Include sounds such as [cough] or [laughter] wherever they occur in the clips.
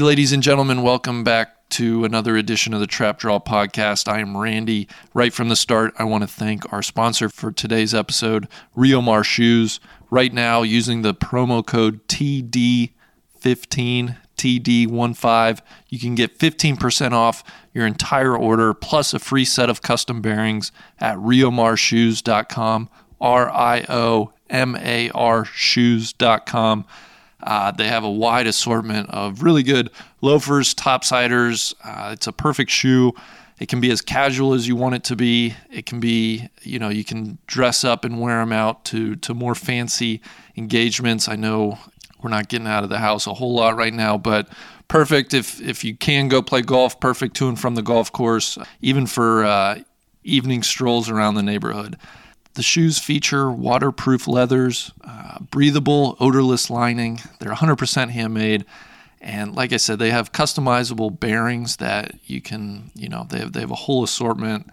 Ladies and gentlemen, welcome back to another edition of the Trap Draw podcast. I am Randy. Right from the start, I want to thank our sponsor for today's episode, Riomar Shoes. Right now, using the promo code TD15, TD15, you can get 15% off your entire order plus a free set of custom bearings at riomarshoes.com, R I O M A R shoes.com. Uh, they have a wide assortment of really good loafers, topsiders. Uh, it's a perfect shoe. It can be as casual as you want it to be. It can be, you know, you can dress up and wear them out to to more fancy engagements. I know we're not getting out of the house a whole lot right now, but perfect if if you can go play golf. Perfect to and from the golf course, even for uh, evening strolls around the neighborhood. The shoes feature waterproof leathers, uh, breathable, odorless lining. They're 100% handmade. And like I said, they have customizable bearings that you can, you know, they have, they have a whole assortment.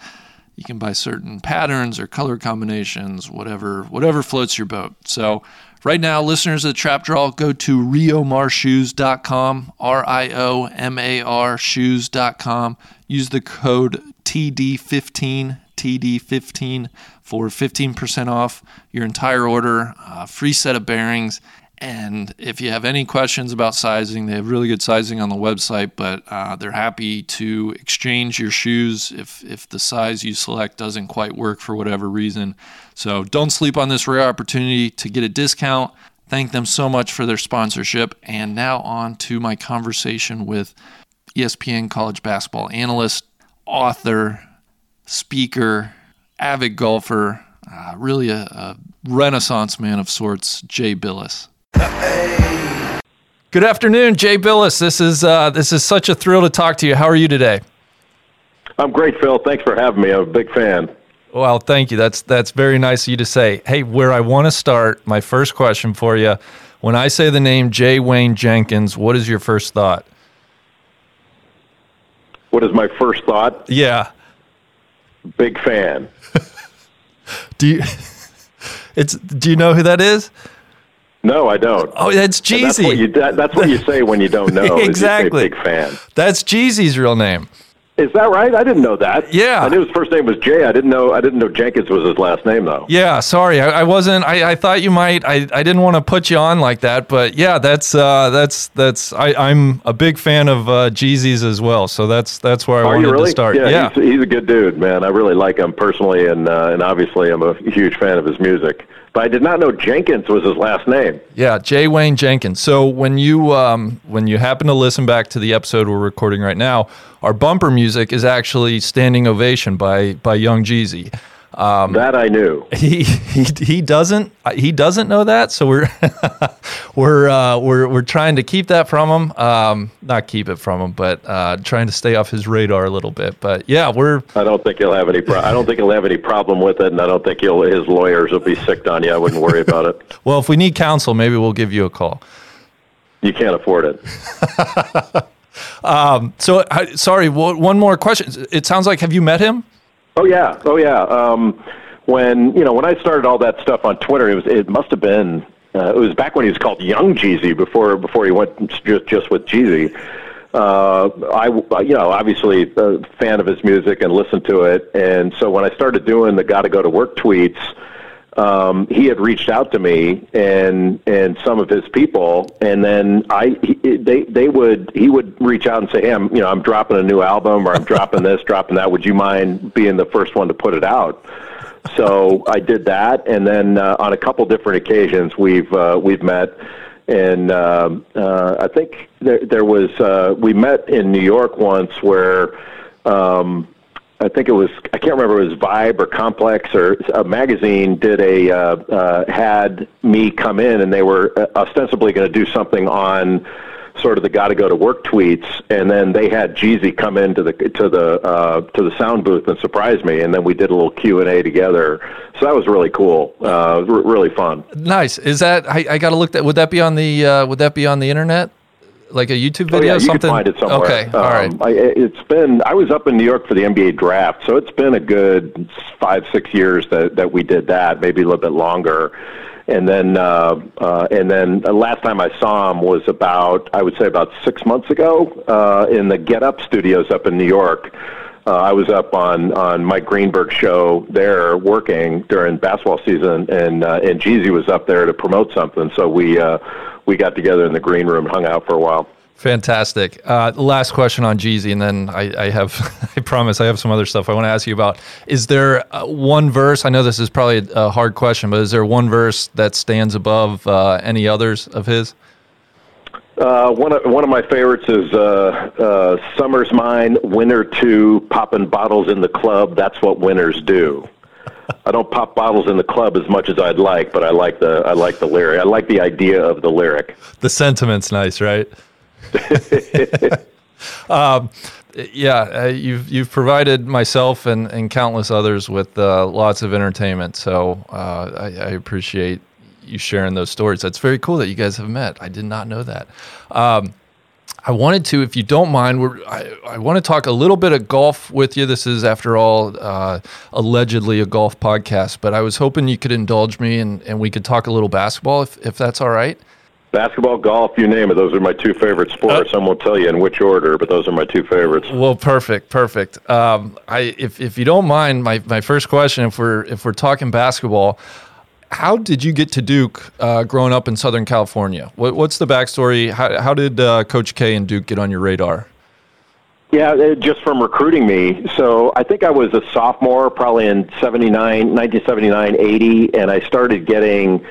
You can buy certain patterns or color combinations, whatever whatever floats your boat. So right now, listeners of the Trap Draw, go to riomarshoes.com, R-I-O-M-A-R shoes.com. Use the code TD15, TD15 for 15% off your entire order, uh, free set of bearings. And if you have any questions about sizing, they have really good sizing on the website, but uh, they're happy to exchange your shoes if, if the size you select doesn't quite work for whatever reason. So don't sleep on this rare opportunity to get a discount. Thank them so much for their sponsorship. And now on to my conversation with ESPN college basketball analyst, author, speaker, avid golfer, uh, really a, a renaissance man of sorts, Jay Bilas. Good afternoon, Jay Bilas. This is uh, this is such a thrill to talk to you. How are you today? I'm great, Phil. Thanks for having me. I'm a big fan. Well, thank you. That's that's very nice of you to say. Hey, where I want to start, my first question for you, when I say the name Jay Wayne Jenkins, what is your first thought? What is my first thought? Yeah. Big fan. Do you [laughs] It's do you know who that is? No, I don't. Oh, that's And That's what you Jeezy. that, that's what you say when you don't [laughs] know. is you say Exactly. big fan. That's Jeezy's real name. Is that right? I didn't know that. Yeah. I knew his first name was Jay. I didn't know. I didn't know Jenkins was his last name though. Yeah, sorry, I, I wasn't. I, I thought you might. I, I didn't want to put you on like that, but yeah, that's uh, that's that's. I, I'm a big fan of uh, Jeezy's as well, so that's that's where I Are wanted really? to start. Yeah, yeah, He's, he's a good dude, man. I really like him personally, and uh, and obviously I'm a huge fan of his music. But I did not know Jenkins was his last name. Yeah, Jay Wayne Jenkins. So when you um, when you happen to listen back to the episode we're recording right now, our bumper music is actually "Standing Ovation" by by Young Jeezy. Um, that I knew. [laughs] He he he doesn't he doesn't know that, so we're [laughs] we're uh, we're we're trying to keep that from him. Um, not keep it from him, but uh, trying to stay off his radar a little bit. But yeah, we're I don't think he'll have any. Pro- I don't think he'll have any problem with it, and I don't think he'll. His lawyers will be sicked on you. I wouldn't worry about it. [laughs] well. If we need counsel, maybe we'll give you a call. You can't afford it. So I, sorry, w- one more question. It sounds like have you met him? Oh yeah, oh yeah. Um, when you know when I started all that stuff on Twitter, it was it must have been uh, it was back when he was called Young Jeezy before before he went just just with Jeezy. Uh, I you know obviously a fan of his music and listened to it, and so when I started doing the "Got to Go to Work" tweets. Um, he had reached out to me and and some of his people, and then I he, they they would he would reach out and say, "Hey, I'm you know I'm dropping a new album or I'm [laughs] dropping this, dropping that. Would you mind being the first one to put it out?" So I did that, and then uh, on a couple different occasions we've uh, we've met, and um uh, I think there there was uh, we met in New York once where. Um, I think it was I can't remember if it was Vibe or Complex or a magazine did a uh, uh, had me come in and they were uh, ostensibly going to do something on sort of the got to go to work tweets, and then they had Jeezy come into the to the uh, to the sound booth and surprise me, and then we did a little Q and A together. So that was really cool, uh, r- really fun. Nice. Is that I, I got to look that? Would that be on the uh, Would that be on the internet? Like a YouTube video? Oh, yeah, you something? can find it somewhere. Okay. All right. Um, I, it's been. I was up in New York for the NBA draft, so it's been a good five, six years that that we did that, maybe a little bit longer. And then, uh, uh, and then the last time I saw him was about, I would say, about six months ago uh, in the Get Up Studios up in New York. Uh, I was up on on Mike Greenberg's show there working during basketball season, and uh, and Jeezy was up there to promote something. So we uh, we got together in the green room, and hung out for a while. Fantastic. Uh, last question on Jeezy, and then I, I have, [laughs] I promise, I have some other stuff I want to ask you about. Is there uh, one verse? I know this is probably a hard question, but is there one verse that stands above uh, any others of his? Uh, one of one of my favorites is uh, uh, "Summer's Mine," "Winter Two," popping bottles in the club. That's what winners do. I don't pop bottles in the club as much as I'd like, but I like the I like the lyric. I like the idea of the lyric. The sentiment's nice, right? [laughs] um, yeah, uh, you've you've provided myself and, and countless others with uh, lots of entertainment. So uh, I, I, appreciate you sharing those stories. That's very cool that you guys have met. I did not know that. Um, I wanted to, if you don't mind, I, I, want to talk a little bit of golf with you. This is, after all, uh, allegedly a golf podcast, but I was hoping you could indulge me and, and we could talk a little basketball if, if that's all right. Basketball, golf, you name it. Those are my two favorite sports. Uh, I won't tell you in which order, but those are my two favorites. Well, perfect, perfect. Um, I, if, if you don't mind, my, my first question, if we're if we're talking basketball, how did you get to Duke uh, growing up in Southern California? What, what's the backstory? How, how did uh, Coach K and Duke get on your radar? Yeah, just from recruiting me. So I think I was a sophomore, probably in 79, 1979, 80, and I started getting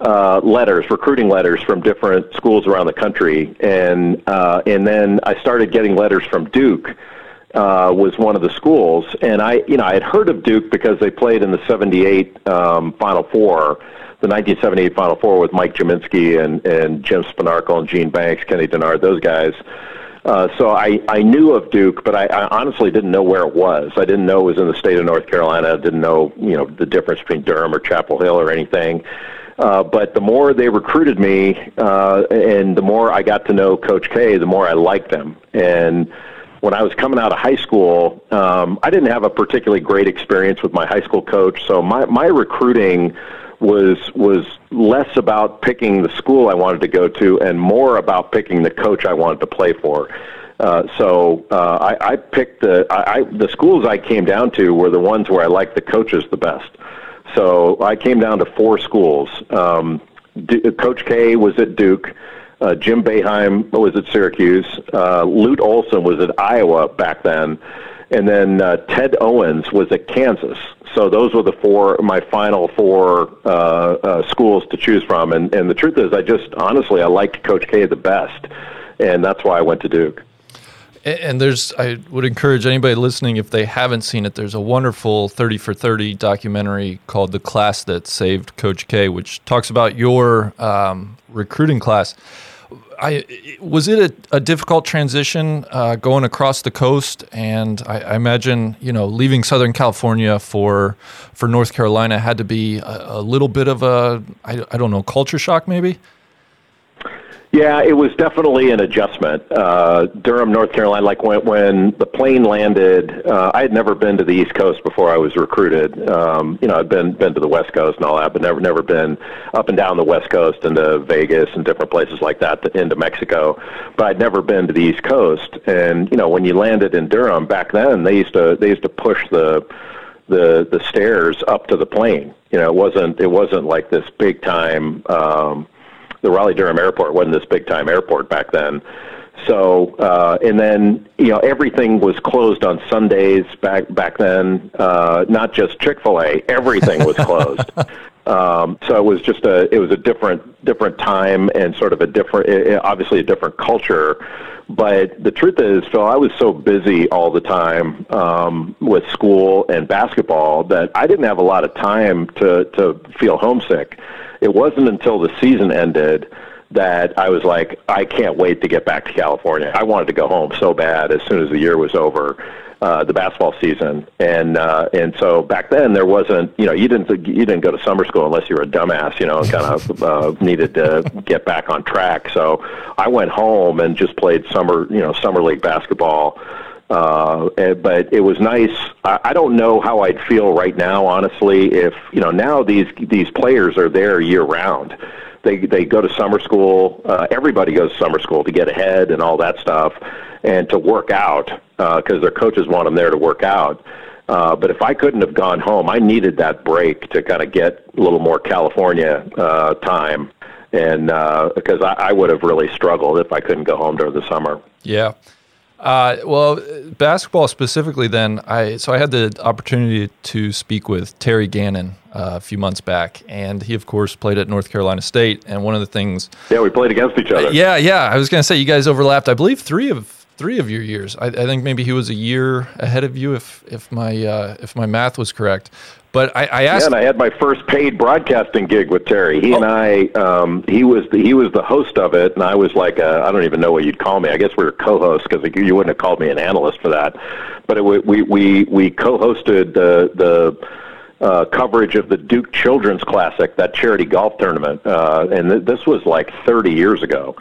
uh, letters, recruiting letters from different schools around the country, and uh, and then I started getting letters from Duke uh, was one of the schools, and I, you know, I had heard of Duke because they played in the '78 um, Final Four, the 1978 Final Four with Mike Gminski and and Jim Spanarkel and Gene Banks, Kenny Dennard, those guys. Uh, so I, I knew of Duke, but I, I honestly didn't know where it was. I didn't know it was in the state of North Carolina. I didn't know, you know, the difference between Durham or Chapel Hill or anything. Uh, but the more they recruited me, uh, and the more I got to know Coach K, the more I liked them. And when I was coming out of high school, um, I didn't have a particularly great experience with my high school coach. So my my recruiting was was less about picking the school I wanted to go to and more about picking the coach I wanted to play for. Uh, so uh, I, I picked the I, I, the schools I came down to were the ones where I liked the coaches the best. So I came down to four schools. Um, D- coach K was at Duke. Uh, Jim Boeheim was at Syracuse. Uh, Lute Olson was at Iowa back then. And then uh, Ted Owens was at Kansas. So those were the four, my final four uh, uh, schools to choose from. And, and the truth is, I just, honestly, I liked Coach K the best. And that's why I went to Duke. And there's, I would encourage anybody listening, if they haven't seen it, there's a wonderful 30 for 30 documentary called The Class That Saved Coach K, which talks about your um, recruiting class. I was it a, a difficult transition uh, going across the coast, and I, I, imagine you know leaving Southern California for for North Carolina had to be a, a little bit of a I, I don't know culture shock maybe. Yeah, it was definitely an adjustment. Uh, Durham, North Carolina, like when, when the plane landed, uh, I had never been to the East Coast before I was recruited. Um, you know, I'd been been to the West Coast and all that, but never never been up and down the West Coast into Vegas and different places like that to, into Mexico. But I'd never been to the East Coast. And you know, when you landed in Durham back then, they used to they used to push the the the stairs up to the plane. You know, it wasn't it wasn't like this big time. Um, the Raleigh Durham Airport wasn't this big time airport back then. So uh, and then you know everything was closed on Sundays back back then. Uh, not just Chick Fil A, everything was closed. [laughs] um, so it was just a it was a different different time and sort of a different obviously a different culture. But the truth is, Phil, I was so busy all the time um, with school and basketball that I didn't have a lot of time to to feel homesick it wasn't until the season ended that I was like, I can't wait to get back to California. I wanted to go home so bad as soon as the year was over, uh, the basketball season, and uh, and so back then there wasn't, you know, you didn't you didn't go to summer school unless you were a dumbass, you know, and kind of [laughs] uh, needed to get back on track. So I went home and just played summer, you know, summer league basketball. Uh, eh, but it was nice. I, I don't know how I'd feel right now, honestly, if you know now these these players are there year round they they go to summer school. Uh, everybody goes to summer school to get ahead and all that stuff, and to work out because uh, their coaches want them there to work out. Uh, but if I couldn't have gone home, I needed that break to kind of get a little more California uh, time, and uh, because I, I would have really struggled if I couldn't go home during the summer. Yeah. Uh, well, basketball specifically. Then I so I had the opportunity to speak with Terry Gannon uh, a few months back, and he of course played at North Carolina State. And one of the things, yeah, we played against each other. yeah, yeah. I was going to say you guys overlapped. I believe three of three of your years. I, I, think maybe he was a year ahead of you, if if my uh, if my math was correct. But I, I asked. Yeah, and I had my first paid broadcasting gig with Terry. He oh. and I, um, he was the, he was the host of it, and I was like, I don't even know what you'd call me. I guess we were co-hosts because you wouldn't have called me an analyst for that. But it, we we we co-hosted the the. Uh, coverage of the Duke Children's Classic, that charity golf tournament, uh, and th- this was like 30 years ago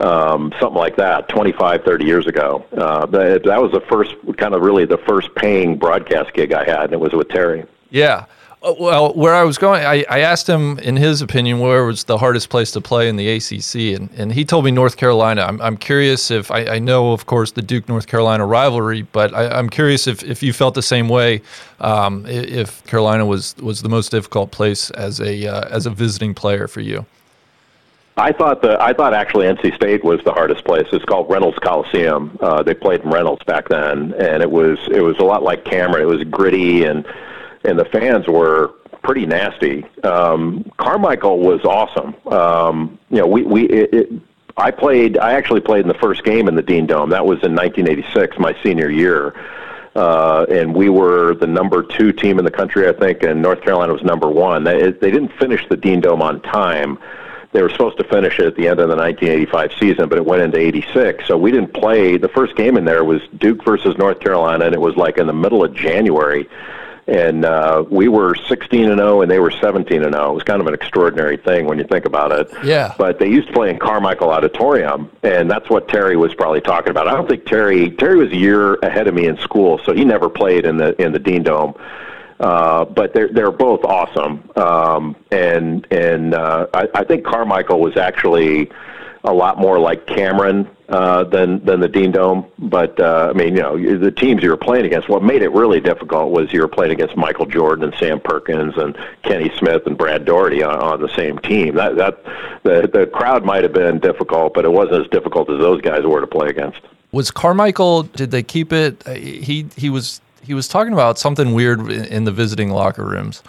um, something like that, 25, 30 years ago. Uh, that, that was the first, kind of really the first paying broadcast gig I had, and it was with Terry. Yeah. Uh, well, where I was going, I, I asked him, in his opinion, where was the hardest place to play in the ACC, and, and he told me North Carolina. I'm, I'm curious if I, I know, of course, the Duke North Carolina rivalry, but I, am curious if, if you felt the same way. Um, if Carolina was was the most difficult place as a uh, as a visiting player for you. I thought the I thought actually NC State was the hardest place. It's called Reynolds Coliseum. Uh, they played in Reynolds back then, and it was it was a lot like Cameron. It was gritty and and the fans were pretty nasty. Um, Carmichael was awesome. Um, you know, we we it, it, I played. I actually played in the first game in the Dean Dome. That was in 1986, my senior year. Uh, and we were the number two team in the country, I think, and North Carolina was number one. They, they didn't finish the Dean Dome on time. They were supposed to finish it at the end of the 1985 season, but it went into 86. So we didn't play. The first game in there was Duke versus North Carolina, and it was like in the middle of January and uh, we were 16 and 0, and they were 17 and 0. It was kind of an extraordinary thing when you think about it. Yeah. But they used to play in Carmichael Auditorium, and that's what Terry was probably talking about. I don't think Terry Terry was a year ahead of me in school, so he never played in the in the Dean Dome. Uh, but they're they're both awesome, um, and and uh, I, I think Carmichael was actually a lot more like Cameron uh, than than the Dean Dome. But uh, I mean, you know, the teams you were playing against. What made it really difficult was you were playing against Michael Jordan and Sam Perkins and Kenny Smith and Brad Daugherty on, on the same team. That that the the crowd might have been difficult, but it wasn't as difficult as those guys were to play against. Was Carmichael? Did they keep it? He he was he was talking about something weird in the visiting locker rooms.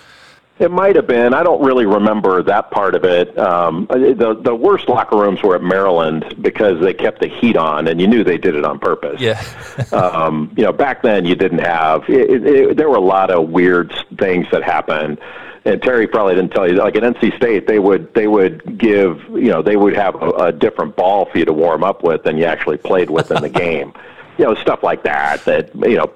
It might have been. I don't really remember that part of it. Um, the the worst locker rooms were at Maryland because they kept the heat on, and you knew they did it on purpose. Yeah. [laughs] um, you know, back then you didn't have. It, it, it, there were a lot of weird things that happened, and Terry probably didn't tell you. Like at NC State, they would they would give you know they would have a, a different ball for you to warm up with than you actually played with in the [laughs] game you know stuff like that that you know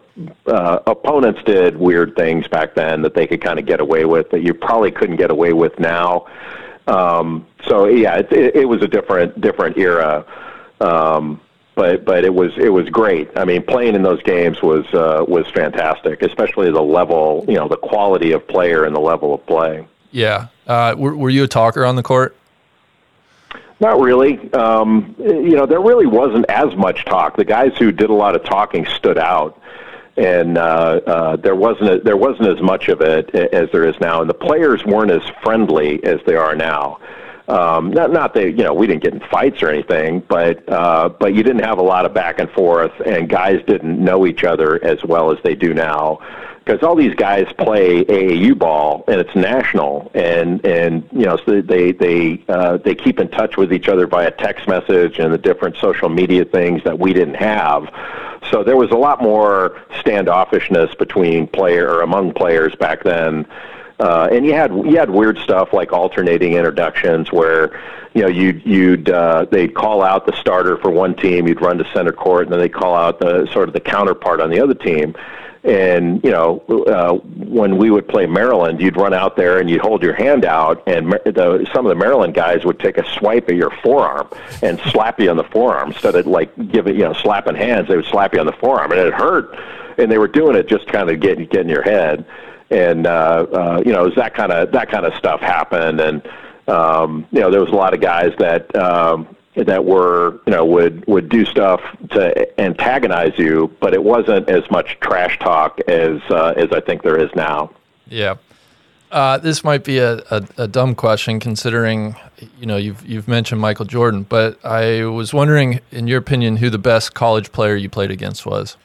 uh, opponents did weird things back then that they could kind of get away with that you probably couldn't get away with now. Um, so yeah, it, it, it was a different different era. Um, but but it was it was great. I mean, playing in those games was uh, was fantastic, especially the level, you know, the quality of player and the level of play. Yeah. Uh, were, were you a talker on the court? Not really. Um, you know, there really wasn't as much talk. The guys who did a lot of talking stood out, and uh, uh, there wasn't a, there wasn't as much of it as there is now. And the players weren't as friendly as they are now. Um, not not that you know we didn't get in fights or anything, but uh, but you didn't have a lot of back and forth, and guys didn't know each other as well as they do now because all these guys play AAU ball and it's national, and and you know so they they uh, they keep in touch with each other via text message and the different social media things that we didn't have. So there was a lot more standoffishness between player or among players back then. Uh, and you had you had weird stuff like alternating introductions where you know you'd you'd uh, they'd call out the starter for one team, you'd run to center court, and then they'd call out the sort of the counterpart on the other team. And you know, uh, when we would play Maryland, you'd run out there and you'd hold your hand out, and the, some of the Maryland guys would take a swipe at your forearm and slap you on the forearm instead of like giving you know slapping hands. They would slap you on the forearm, and it hurt. And they were doing it just kind of getting get in your head, and uh, uh, you know, it was that kind of that kind of stuff happened, and um, you know, there was a lot of guys that. Um, that were you know would would do stuff to antagonize you, but it wasn't as much trash talk as uh, as I think there is now. Yeah. Uh, this might be a, a, a, dumb question considering you know you've you've mentioned Michael Jordan, but I was wondering, in your opinion, who the best college player you played against was.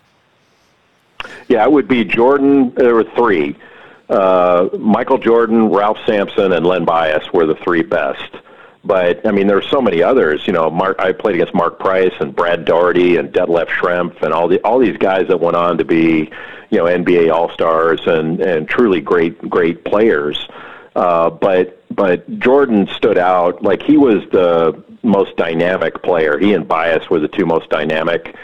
Yeah, it would be Jordan. There were three: uh, Michael Jordan, Ralph Sampson, and Len Bias were the three best. But I mean, there are so many others. You know, Mark. I played against Mark Price and Brad Daugherty and Detlef Schrempf and all the all these guys that went on to be, you know, NBA All Stars and and truly great great players. Uh, but but Jordan stood out like he was the most dynamic player. He and Bias were the two most dynamic.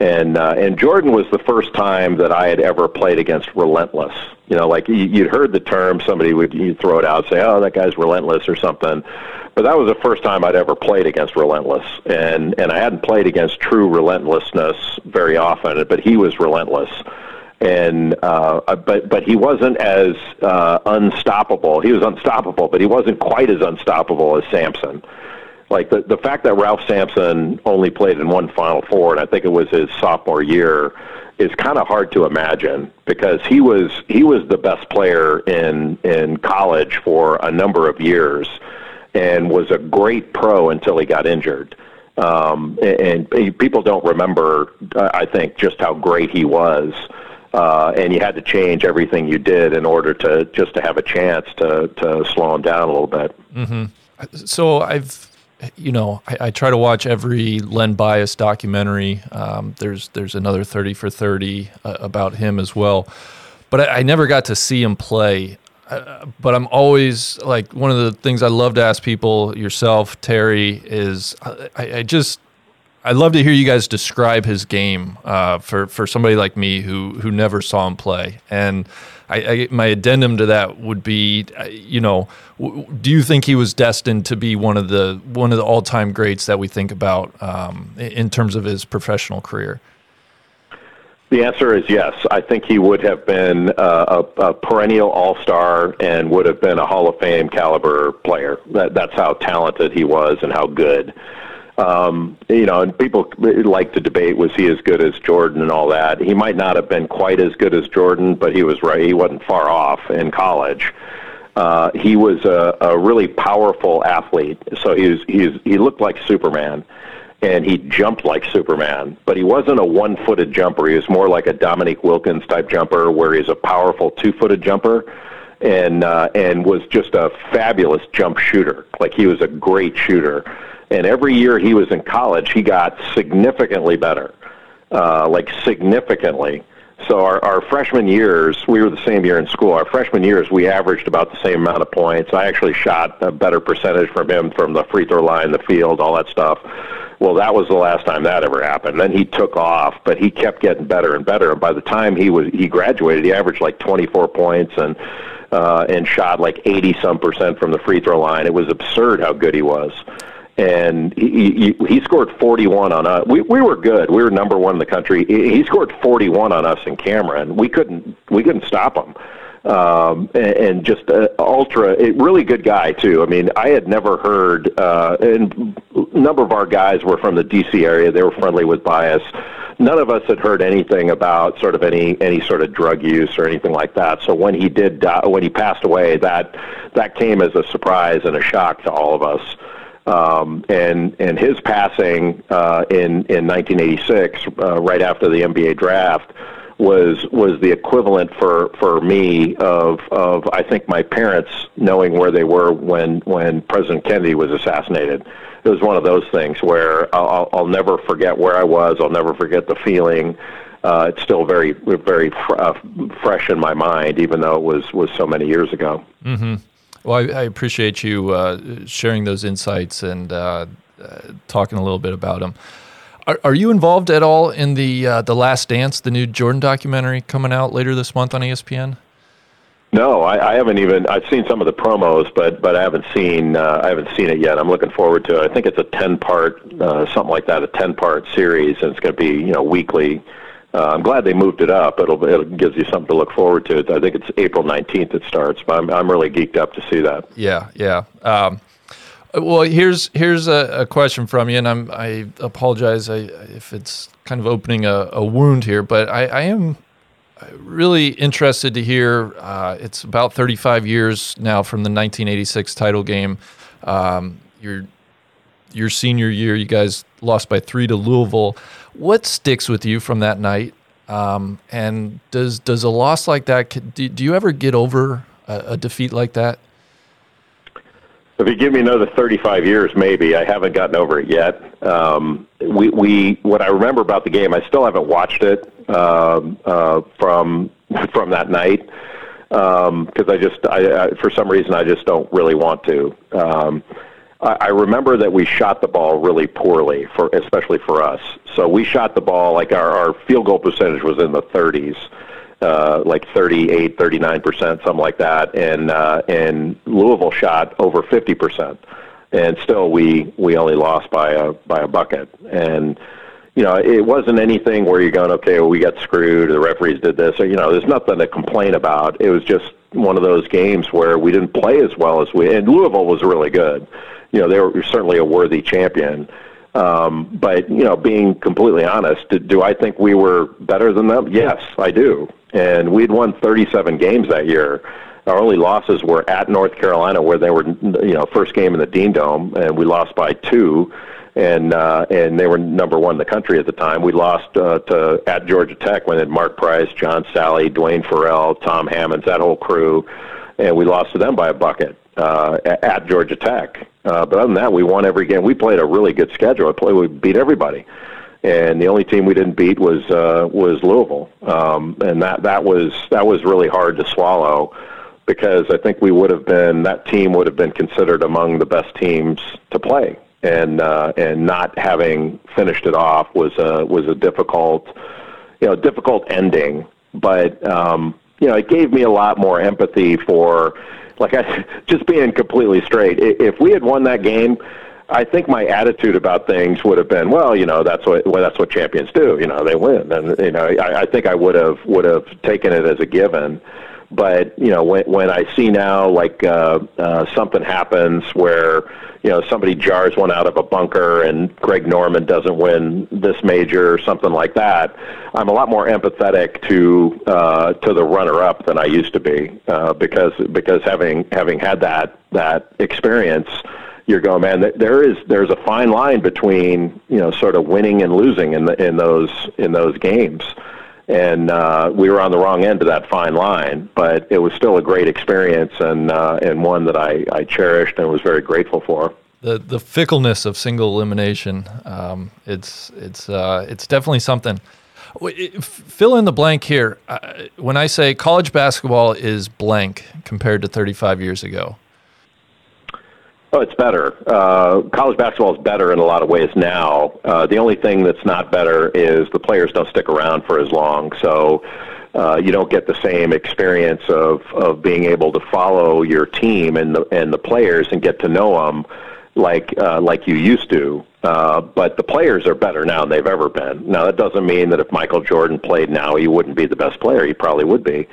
And uh, and Jordan was the first time that I had ever played against relentless. You know, like you'd heard the term, somebody would you'd throw it out, say, "Oh, that guy's relentless" or something. But that was the first time I'd ever played against relentless, and and I hadn't played against true relentlessness very often. But he was relentless, and uh, but but he wasn't as uh, unstoppable. He was unstoppable, but he wasn't quite as unstoppable as Sampson. Like the the fact that Ralph Sampson only played in one Final Four, and I think it was his sophomore year, is kind of hard to imagine because he was he was the best player in in college for a number of years and was a great pro until he got injured. Um, and, and people don't remember, I think, just how great he was. Uh, and you had to change everything you did in order to just to have a chance to to slow him down a little bit. Mm-hmm. So I've, you know, I, I, try to watch every Len Bias documentary. Um, there's there's another thirty for thirty uh, about him as well, but I, I, never got to see him play but I'm always like one of the things I love to ask people, yourself, Terry, is I, I just I love to hear you guys describe his game uh, for for somebody like me who who never saw him play. And I, I, my addendum to that would be, uh, you know, w- do you think he was destined to be one of the one of the all time greats that we think about um, in terms of his professional career? The answer is yes. I think he would have been uh, a, a, perennial All Star and would have been a Hall of Fame caliber player. That, that's how talented he was and how good. Um, you know, and people like to debate was he as good as Jordan and all that. He might not have been quite as good as Jordan, but he was right. He wasn't far off in college. Uh, he was a, a really powerful athlete, so he was, he was, he looked like Superman and he jumped like Superman. But he wasn't a one-footed jumper. He was more like a Dominique Wilkins type jumper, where he's a powerful two-footed jumper, and uh, and was just a fabulous jump shooter. Like he was a great shooter. And every year he was in college, he got significantly better, uh, like significantly. So our, our freshman years, we were the same year in school. Our freshman years, we averaged about the same amount of points. I actually shot a better percentage from him from the free throw line, the field, all that stuff. Well, that was the last time that ever happened. Then he took off, but he kept getting better and better. And by the time he was he graduated, he averaged like 24 points and uh, and shot like 80 some percent from the free throw line. It was absurd how good he was. And he, he, he scored 41 on us. We, we were good. We were number one in the country. He scored 41 on us in Cameron. We couldn't we couldn't stop him um, and, and just uh, ultra, a really good guy too. I mean, I had never heard, uh, and a number of our guys were from the D.C. area. They were friendly with Bias. None of us had heard anything about sort of any any sort of drug use or anything like that. So when he did, die, when he passed away, that that came as a surprise and a shock to all of us. Um, and and his passing uh, in in 1986, uh, right after the NBA draft was was the equivalent for for me of of I think my parents knowing where they were when when President Kennedy was assassinated. It was one of those things where I'll, I'll never forget where I was. I'll never forget the feeling. Uh, it's still very very fr- uh, fresh in my mind, even though it was was so many years ago. Mm-hmm. Well, I, I, appreciate you uh, sharing those insights and uh, uh, talking a little bit about them. Are, are, you involved at all in the uh, the Last Dance, the new Jordan documentary coming out later this month on ESPN? No, I, I haven't even. I've seen some of the promos, but but I haven't seen uh, I haven't seen it yet. I'm looking forward to it. I think it's a ten part uh, something like that, a ten part series, and it's going to be you know weekly. Uh, I'm glad they moved it up. It'll it gives you something to look forward to. I think it's April 19th it starts, but I'm I'm really geeked up to see that. Yeah, yeah. Um, well, here's here's a, a, question from you, and I'm I apologize I, if it's kind of opening a, a wound here, but I, I am really interested to hear. Uh, it's about 35 years now from the 1986 title game. Um, your your senior year, you guys lost by three to Louisville. What sticks with you from that night? Um, and does does a loss like that? Do, do you ever get over a, a defeat like that? If you give me another 35 years, maybe I haven't gotten over it yet. Um, we, we, what I remember about the game, I still haven't watched it um, uh, from [laughs] from that night because um, I just, I, I, for some reason, I just don't really want to. Um, I, I remember that we shot the ball really poorly, for especially for us. So we shot the ball like our, our field goal percentage was in the 30s uh, like 38, 39 percent, something like that, and uh, and Louisville shot over 50 percent, and still we we only lost by a by a bucket, and you know it wasn't anything where you're going, okay, well, we got screwed, or the referees did this, or you know, there's nothing to complain about. It was just one of those games where we didn't play as well as we, and Louisville was really good. You know, they were certainly a worthy champion. Um, but you know, being completely honest, do, do I think we were better than them? Yes, I do and we'd won 37 games that year. Our only losses were at North Carolina, where they were, you know, first game in the Dean Dome, and we lost by two, and uh, and they were number one in the country at the time. We lost uh, to at Georgia Tech when they had Mark Price, John Salley, Duane Ferrell, Tom Hammonds, that whole crew, and we lost to them by a bucket uh, at Georgia Tech. Uh, but other than that, we won every game. We played a really good schedule. We beat everybody and the only team we didn't beat was uh, was Louisville, um, and that that was that was really hard to swallow because I think we would have been that team would have been considered among the best teams to play, and uh, and not having finished it off was a was a difficult you know difficult ending, but um, you know it gave me a lot more empathy for like I just being completely straight. If we had won that game I think my attitude about things would have been, well, you know, that's what well, that's what champions do. You know, they win, and you know, I, I think I would have would have taken it as a given. But you know, when when I see now like uh, uh, something happens where you know somebody jars one out of a bunker and Greg Norman doesn't win this major or something like that, I'm a lot more empathetic to uh, to the runner up than I used to be uh, because because having having had that that experience you're going, man. There is there's a fine line between you know sort of winning and losing in the in those in those games, and uh, we were on the wrong end of that fine line. But it was still a great experience and uh, and one that I, I cherished and was very grateful for. The the fickleness of single elimination, um, it's it's uh, it's definitely something. Fill in the blank here. Uh, when I say college basketball is blank compared to 35 years ago, Oh, it's better. Uh, college basketball is better in a lot of ways now. Uh, the only thing that's not better is the players don't stick around for as long. So uh, you don't get the same experience of, of being able to follow your team and the, and the players and get to know them like, uh, like you used to. Uh, but the players are better now than they've ever been. Now, that doesn't mean that if Michael Jordan played now, he wouldn't be the best player. He probably would be.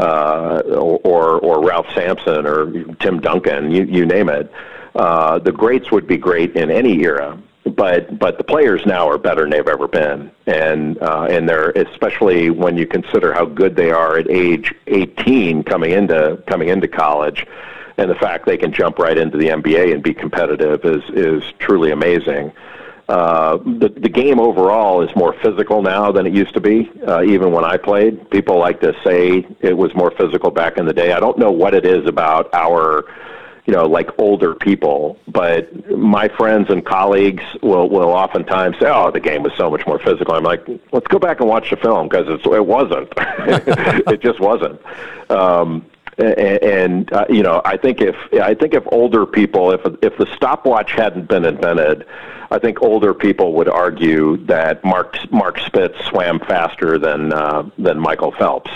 Uh, or, or Ralph Sampson or Tim Duncan, you, you name it. Uh, the greats would be great in any era, but but the players now are better than they've ever been, and uh, and they're especially when you consider how good they are at age 18 coming into coming into college, and the fact they can jump right into the NBA and be competitive is is truly amazing. Uh, the the game overall is more physical now than it used to be. Uh, even when I played, people like to say it was more physical back in the day. I don't know what it is about our you know, like older people. But my friends and colleagues will will oftentimes say, "Oh, the game was so much more physical." I'm like, "Let's go back and watch the film because it's it wasn't. [laughs] it just wasn't." Um, and, and uh, you know, I think if I think if older people, if if the stopwatch hadn't been invented, I think older people would argue that Mark Mark Spitz swam faster than uh, than Michael Phelps.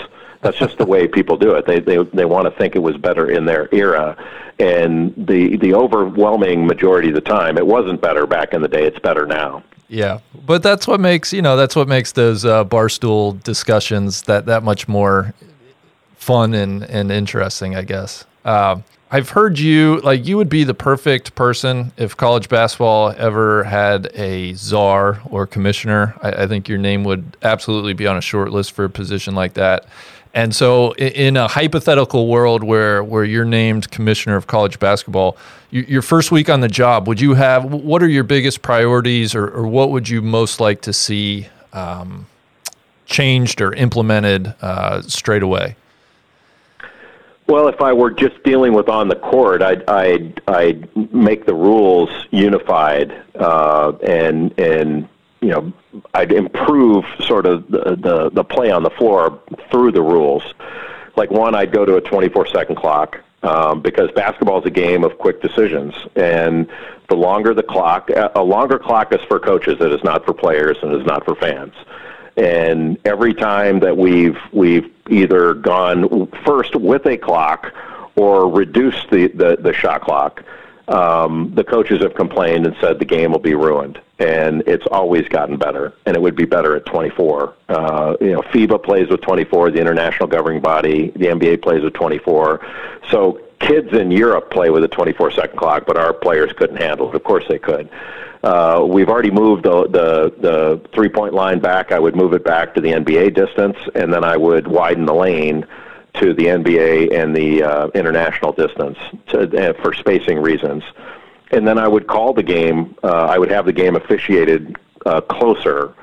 That's just the way people do it. They they they want to think it was better in their era, and the the overwhelming majority of the time, it wasn't better back in the day. It's better now. Yeah, but that's what makes you know that's what makes those uh, barstool discussions that that much more fun and and interesting, I guess. Uh, I've heard you like you would be the perfect person if college basketball ever had a czar or commissioner. I, I think your name would absolutely be on a short list for a position like that. And so, in a hypothetical world where where you're named commissioner of college basketball, your first week on the job, would you have what are your biggest priorities, or, or what would you most like to see um, changed or implemented uh, straight away? Well, if I were just dealing with on the court, I'd I'd, I'd make the rules unified uh, and and you know I'd improve sort of the, the the play on the floor through the rules. Like one, I'd go to a 24 second clock um, because basketball is a game of quick decisions, and the longer the clock, a longer clock is for coaches. It is not for players, and is not for fans. And every time that we've we've either gone first with a clock or reduced the, the, the shot clock, um, the coaches have complained and said the game will be ruined. And it's always gotten better, and it would be better at 24. Uh, you know, FIBA plays with 24, the international governing body. The NBA plays with 24. So kids in Europe play with a 24 second clock, but our players couldn't handle it. Of course they could. Uh, we've already moved the, the, the three point line back. I would move it back to the NBA distance, and then I would widen the lane to the NBA and the uh, international distance to, uh, for spacing reasons. And then I would call the game. Uh, I would have the game officiated uh, closer,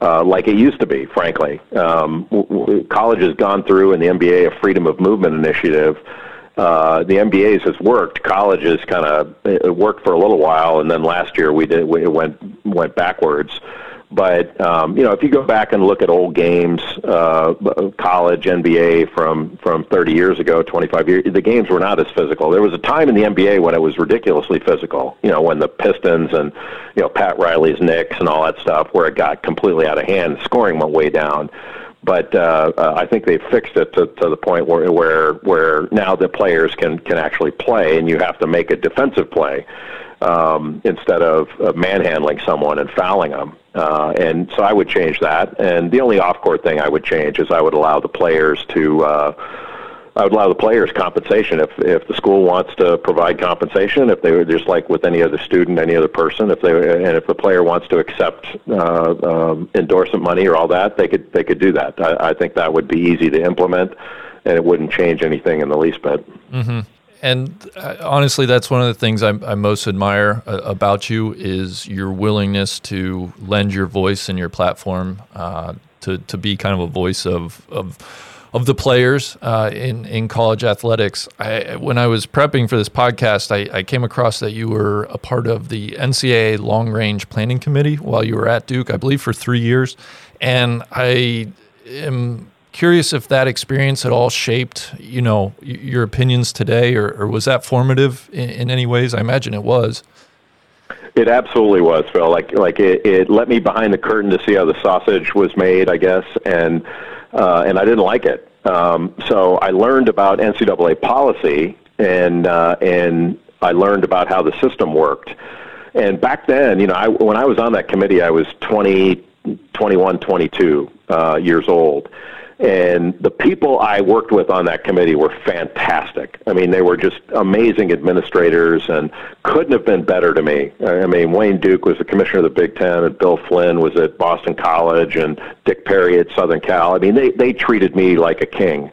uh, like it used to be. Frankly, um, w- w- college has gone through, in the NBA a freedom of movement initiative uh, the NBA's has worked. Colleges kind of worked for a little while, and then last year we did we went went backwards. But um, you know, if you go back and look at old games, uh, college, NBA from from 30 years ago, 25 years, the games were not as physical. There was a time in the NBA when it was ridiculously physical. You know, when the Pistons and you know Pat Riley's Knicks and all that stuff, where it got completely out of hand, scoring went way down but uh, uh, I think they've fixed it to, to the point where where where now the players can can actually play, and you have to make a defensive play um, instead of uh, manhandling someone and fouling them. Uh, and so I would change that. And the only off-court thing I would change is I would allow the players to. Uh, I would allow the players compensation if if the school wants to provide compensation. If they were just like with any other student, any other person, if they and if the player wants to accept uh, um, endorsement money or all that, they could they could do that. I, I think that would be easy to implement, and it wouldn't change anything in the least bit. Mm-hmm. And uh, honestly, that's one of the things I, I most admire uh, about you is your willingness to lend your voice and your platform uh, to to be kind of a voice of of of the players uh, in in college athletics. I, when I was prepping for this podcast, I, I, came across that you were a part of the NCAA Long Range Planning Committee while you were at Duke, I believe, for three years, and I am curious if that experience at all shaped you know your opinions today, or, or was that formative in, in any ways? I imagine it was. It absolutely was, Phil. Like like it, it let me behind the curtain to see how the sausage was made, I guess, and uh, and I didn't like it. Um, so I learned about NCAA policy, and uh, and I learned about how the system worked. And back then, you know, I, when I was on that committee, I was 20, 21, 22 uh, years old. And the people I worked with on that committee were fantastic. I mean, they were just amazing administrators and couldn't have been better to me. I mean, Wayne Duke was the commissioner of the Big Ten, and Bill Flynn was at Boston College, and Dick Perry at Southern Cal. I mean, they they treated me like a king.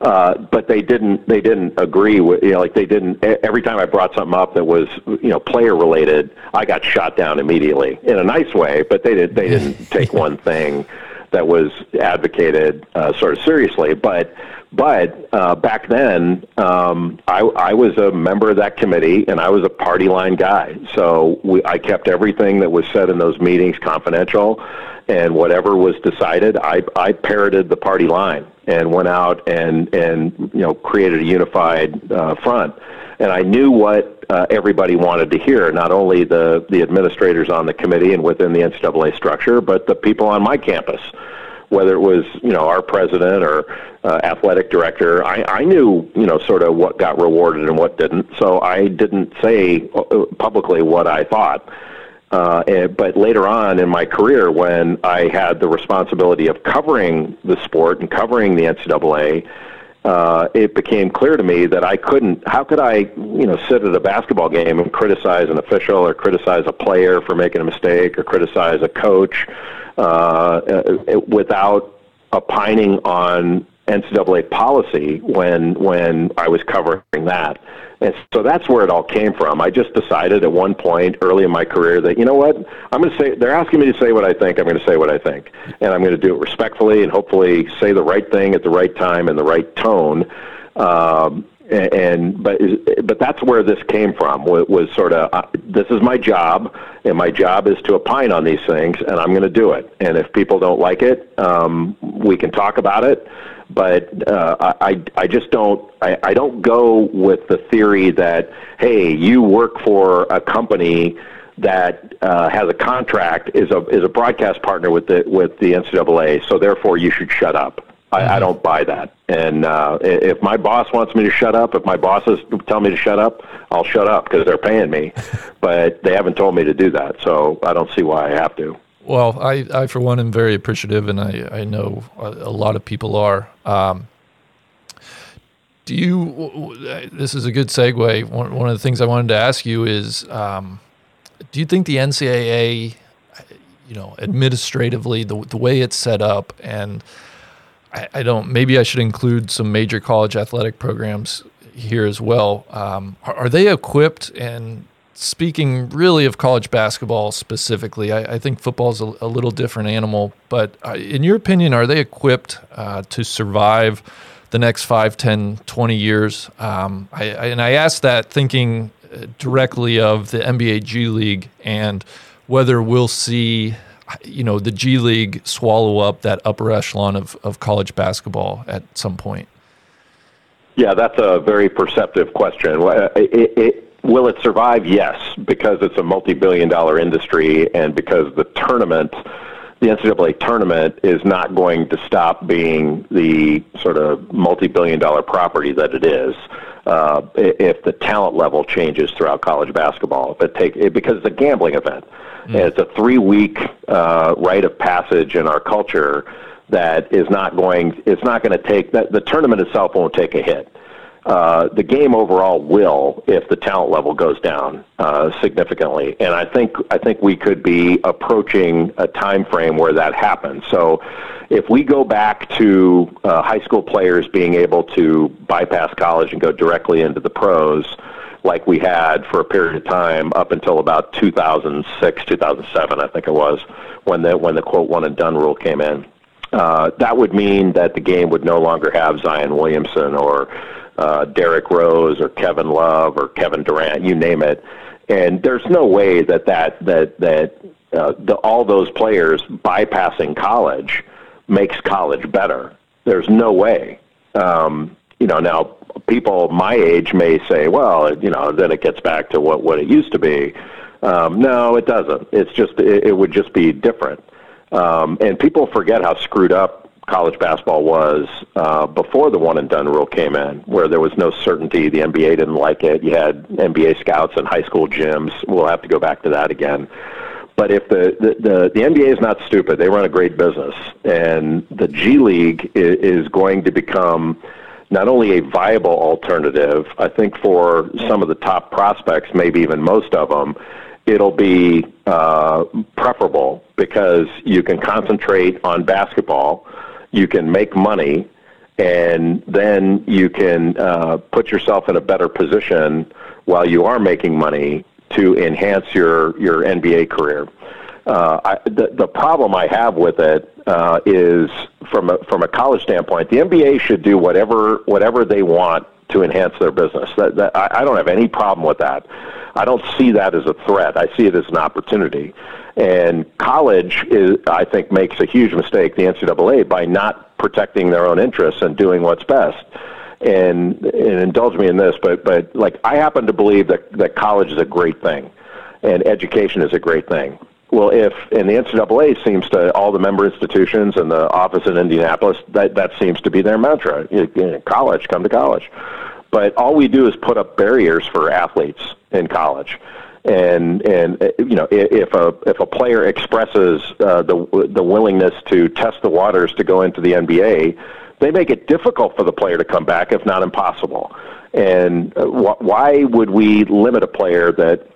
Uh, but they didn't. They didn't agree with. You know, like they didn't. Every time I brought something up that was, you know, player related, I got shot down immediately in a nice way. But they did. They didn't [laughs] take one thing that was advocated uh, sort of seriously. But but uh, back then, um, I, I was a member of that committee, and I was a party line guy. So we, I kept everything that was said in those meetings confidential, and whatever was decided, I, I parroted the party line and went out and and you know created a unified uh, front. And I knew what uh, everybody wanted to hear, not only the the administrators on the committee and within the NCAA structure, but the people on my campus whether it was you know our president or uh, athletic director. I, I knew you know sort of what got rewarded and what didn't, so I didn't say uh, publicly what I thought. Uh, and, but later on in my career, when I had the responsibility of covering the sport and covering the NCAA, uh, it became clear to me that I couldn't. How could I, you know, sit at a basketball game and criticize an official or criticize a player for making a mistake or criticize a coach uh, uh without opining on NCAA policy when when I was covering that. And so that's where it all came from. I just decided at one point early in my career that you know what I'm going to say. They're asking me to say what I think. I'm going to say what I think, and I'm going to do it respectfully and hopefully say the right thing at the right time and the right tone. Um, and but but that's where this came from was, was sort of uh, this is my job and my job is to opine on these things and I'm going to do it. And if people don't like it um, we can talk about it but uh, I, I just don't I, I don't go with the theory that hey you work for a company that uh, has a contract is a is a broadcast partner with the with the NCAA so therefore you should shut up I, I mm-hmm. don't buy that and uh, if my boss wants me to shut up if my bosses tell me to shut up I'll shut up because they're paying me [laughs] but they haven't told me to do that so I don't see why I have to. Well, I, I for one am very appreciative, and I, I know a, a lot of people are. Um, do you? This is a good segue. One, one of the things I wanted to ask you is, um, do you think the NCAA, you know, administratively, the the way it's set up, and I, I don't. Maybe I should include some major college athletic programs here as well. Um, are, are, they equipped and speaking really of college basketball specifically, I, I think football is a, a, little different animal. But uh, in your opinion, are they equipped uh, to survive the next 5, 10, 20 years? Um, I, I, and I ask that thinking uh, directly of the NBA G League and whether we'll see you know the G League swallow up that upper echelon of, of college basketball at some point? Yeah, that's a very perceptive question. Uh, it, it, Will it survive? Yes, because it's a multi-billion dollar industry and because the tournament, the NCAA tournament, is not going to stop being the sort of multi-billion dollar property that it is. Uh, if the talent level changes throughout college basketball, if it take it, because it's a gambling event, mm. and it's a three-week uh, rite of passage in our culture that is not going. It's not going to take that. The tournament itself won't take a hit uh, the game overall will if the talent level goes down uh, significantly. And I think I think we could be approaching a time frame where that happens. So if we go back to uh, high school players being able to bypass college and go directly into the pros, like we had for a period of time up until about 2006, 2007, I think it was, when the when the quote one and done rule came in. Uh, that would mean that the game would no longer have Zion Williamson or uh, Derrick Rose or Kevin Love or Kevin Durant, you name it. And there's no way that that that that uh, the, all those players bypassing college makes college better. There's no way. Um, you know, now people my age may say, well, you know, then it gets back to what what it used to be. Um, no, it doesn't. It's just it, it would just be different. Um, and people forget how screwed up college basketball was uh, before the one and done rule came in, where there was no certainty. The NBA didn't like it. You had NBA scouts in high school gyms. We'll have to go back to that again. But if the, the, the, the NBA is not stupid, they run a great business. And the G League is, is going to become not only a viable alternative, I think for some of the top prospects, maybe even most of them, it'll be uh, preferable because you can concentrate on basketball you can make money, and then you can uh, put yourself in a better position while you are making money to enhance your your NBA career. Uh, I, the, the problem I have with it uh, is from a, from a college standpoint, the NBA should do whatever whatever they want to enhance their business. That, that, I, I don't have any problem with that. I don't see that as a threat. I see it as an opportunity. And college is, I think, makes a huge mistake, the NCAA, by not protecting their own interests and doing what's best. And, and indulge me in this, but but like I happen to believe that that college is a great thing, and education is a great thing. Well, if and the NCAA seems to all the member institutions and the office in Indianapolis that that seems to be their mantra. You, know, college, come to college. But all we do is put up barriers for athletes in college and and uh, you know if a if a player expresses uh, the the willingness to test the waters to go into the NBA, they make it difficult for the player to come back, if not impossible. And uh, wh- why would we limit a player that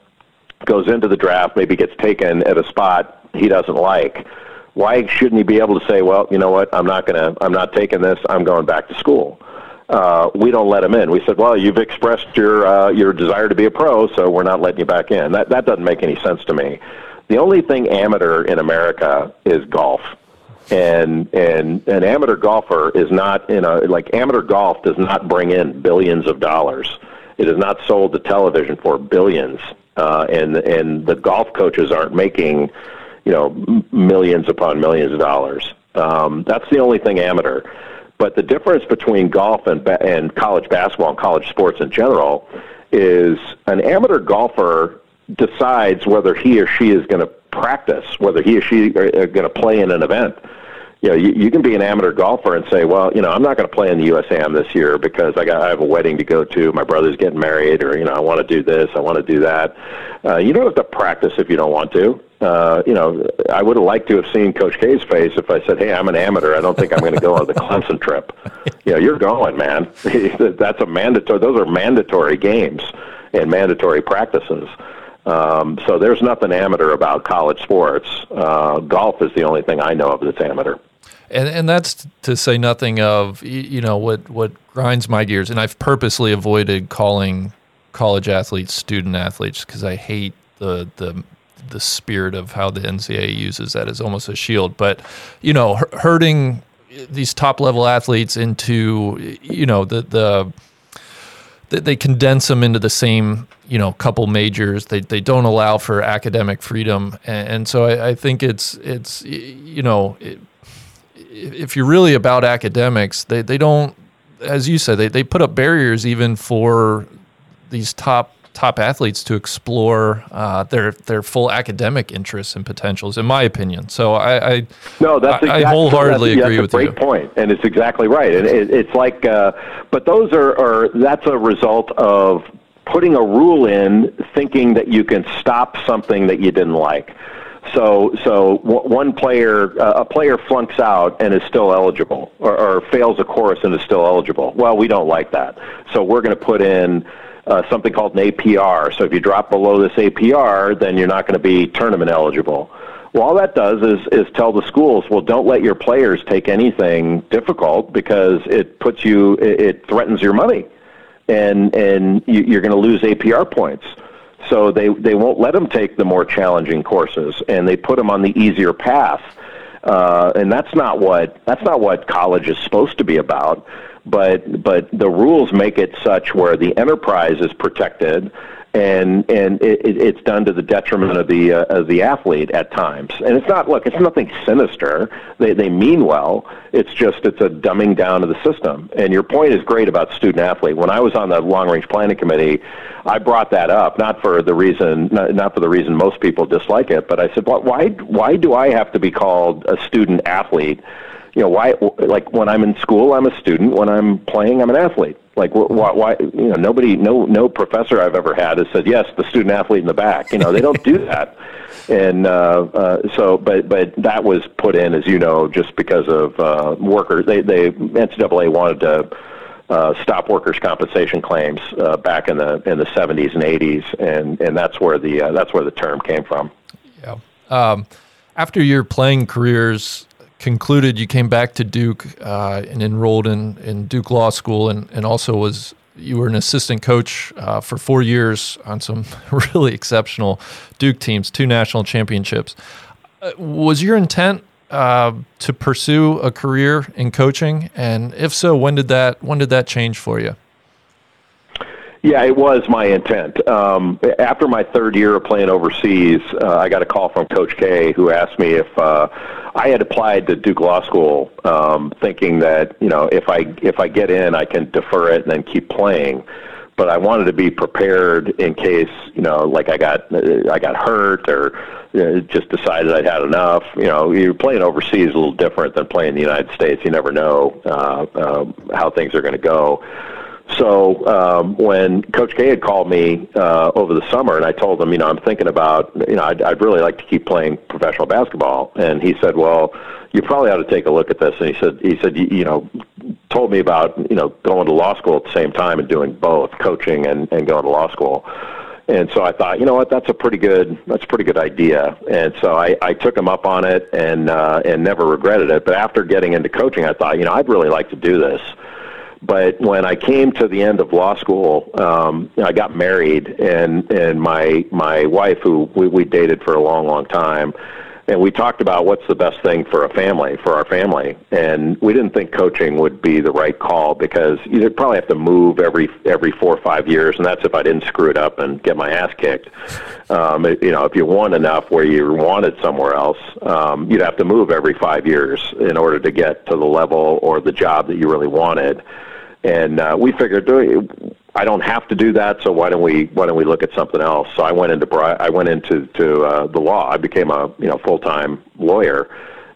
goes into the draft, maybe gets taken at a spot he doesn't like? Why shouldn't he be able to say, well, you know what, I'm not gonna, I'm not taking this, I'm going back to school? Uh, we don't let them in. We said, well, you've expressed your uh, your desire to be a pro, so we're not letting you back in. That that doesn't make any sense to me. The only thing amateur in America is golf, and and an amateur golfer is not in a like amateur golf does not bring in billions of dollars. It is not sold to television for billions, uh, and and the golf coaches aren't making, you know, millions upon millions of dollars. Um, that's the only thing amateur. But the difference between golf and and college basketball and college sports in general is an amateur golfer decides whether he or she is going to practice, whether he or she are, are going to play in an event. You know, you, you can be an amateur golfer and say, well, you know, I'm not going to play in the U.S. Am this year because I got I have a wedding to go to, my brother's getting married, or you know, I want to do this, I want to do that. Uh, you don't have to practice if you don't want to uh, you know, I would have liked to have seen Coach K's face if I said, "Hey, I'm an amateur. I don't think I'm going to go on the [laughs] Clemson trip." You know, you're going, man. [laughs] That's a mandatory. Those are mandatory games and mandatory practices. Um, so there's nothing amateur about college sports. Uh, golf is the only thing I know of that's amateur. And and that's to say nothing of you know what what grinds my gears. And I've purposely avoided calling college athletes student athletes because I hate the the the spirit of how the NCAA uses that as almost a shield. But you know, hurting these top level athletes into you know the the they condense them into the same you know couple majors. They they don't allow for academic freedom, and, so I, I, think it's it's you know it, if you're really about academics, they they don't as you said they they put up barriers even for these top top athletes to explore uh, their their full academic interests and potentials, in my opinion. So I, I no, that's exactly, I wholeheartedly that's, agree that's with you. Great point, and it's exactly right. And it, it's like, uh, but those are, are that's a result of putting a rule in, thinking that you can stop something that you didn't like. So, so one player, uh, a player flunks out and is still eligible, or, or fails a course and is still eligible. Well, we don't like that, so we're going to put in uh, something called an APR. So if you drop below this APR, then you're not going to be tournament eligible. Well, all that does is, is tell the schools, well, don't let your players take anything difficult because it puts you, it, it threatens your money, and and you, you're going to lose APR points. So they they won't let them take the more challenging courses, and they put them on the easier path. Uh, and that's not what that's not what college is supposed to be about but but the rules make it such where the enterprise is protected and and it, it's done to the detriment of the uh, of the athlete at times. And it's not look, it's nothing sinister. They they mean well. It's just it's a dumbing down of the system. And your point is great about student athlete. When I was on the long range planning committee, I brought that up not for the reason not, not for the reason most people dislike it, but I said, well, why why do I have to be called a student athlete? You know why like when i'm in school i'm a student when i'm playing i'm an athlete like why, why you know nobody no no professor i've ever had has said yes the student athlete in the back you know they don't do [laughs] that and uh, uh, so but but that was put in as you know just because of uh, workers they they ncaa wanted to uh, stop workers' compensation claims uh, back in the in the 70s and 80s, and and that's where the uh, that's where the term came from. Yeah. Um, after your playing careers, concluded, you came back to Duke uh, and enrolled in, in Duke Law School, and, and also was you were an assistant coach uh, for four years on some [laughs] really exceptional Duke teams, two national championships. Uh, was your intent uh, to pursue a career in coaching? And if so, when did that when did that change for you? Yeah, it was my intent. Um, after my third year of playing overseas, uh, I got a call from Coach K, who asked me if uh, I had applied to Duke Law School, um, thinking that you know if I if I get in, I can defer it and then keep playing. But I wanted to be prepared in case you know, like I got I got hurt or you know, just decided I'd had enough. You know, you're playing overseas a little different than playing in the United States. You never know uh, uh, how things are going to go. So um, when Coach K had called me uh, over the summer, and I told him, you know, I'm thinking about, you know, I'd, I'd really like to keep playing professional basketball, and he said, well, you probably ought to take a look at this. And he said, he said, you, you know, told me about, you know, going to law school at the same time and doing both, coaching and, and going to law school. And so I thought, you know what, that's a pretty good that's a pretty good idea. And so I, I took him up on it and uh, and never regretted it. But after getting into coaching, I thought, you know, I'd really like to do this. But when I came to the end of law school, um, I got married, and and my my wife, who we, we dated for a long, long time, and we talked about what's the best thing for a family, for our family, and we didn't think coaching would be the right call because you'd probably have to move every every four or five years, and that's if I didn't screw it up and get my ass kicked. Um, you know, if you won enough where you wanted somewhere else, um, you'd have to move every five years in order to get to the level or the job that you really wanted. And uh, we figured I don't have to do that, so why don't we why don't we look at something else? So I went into I went into to uh, the law. I became a you know full time lawyer,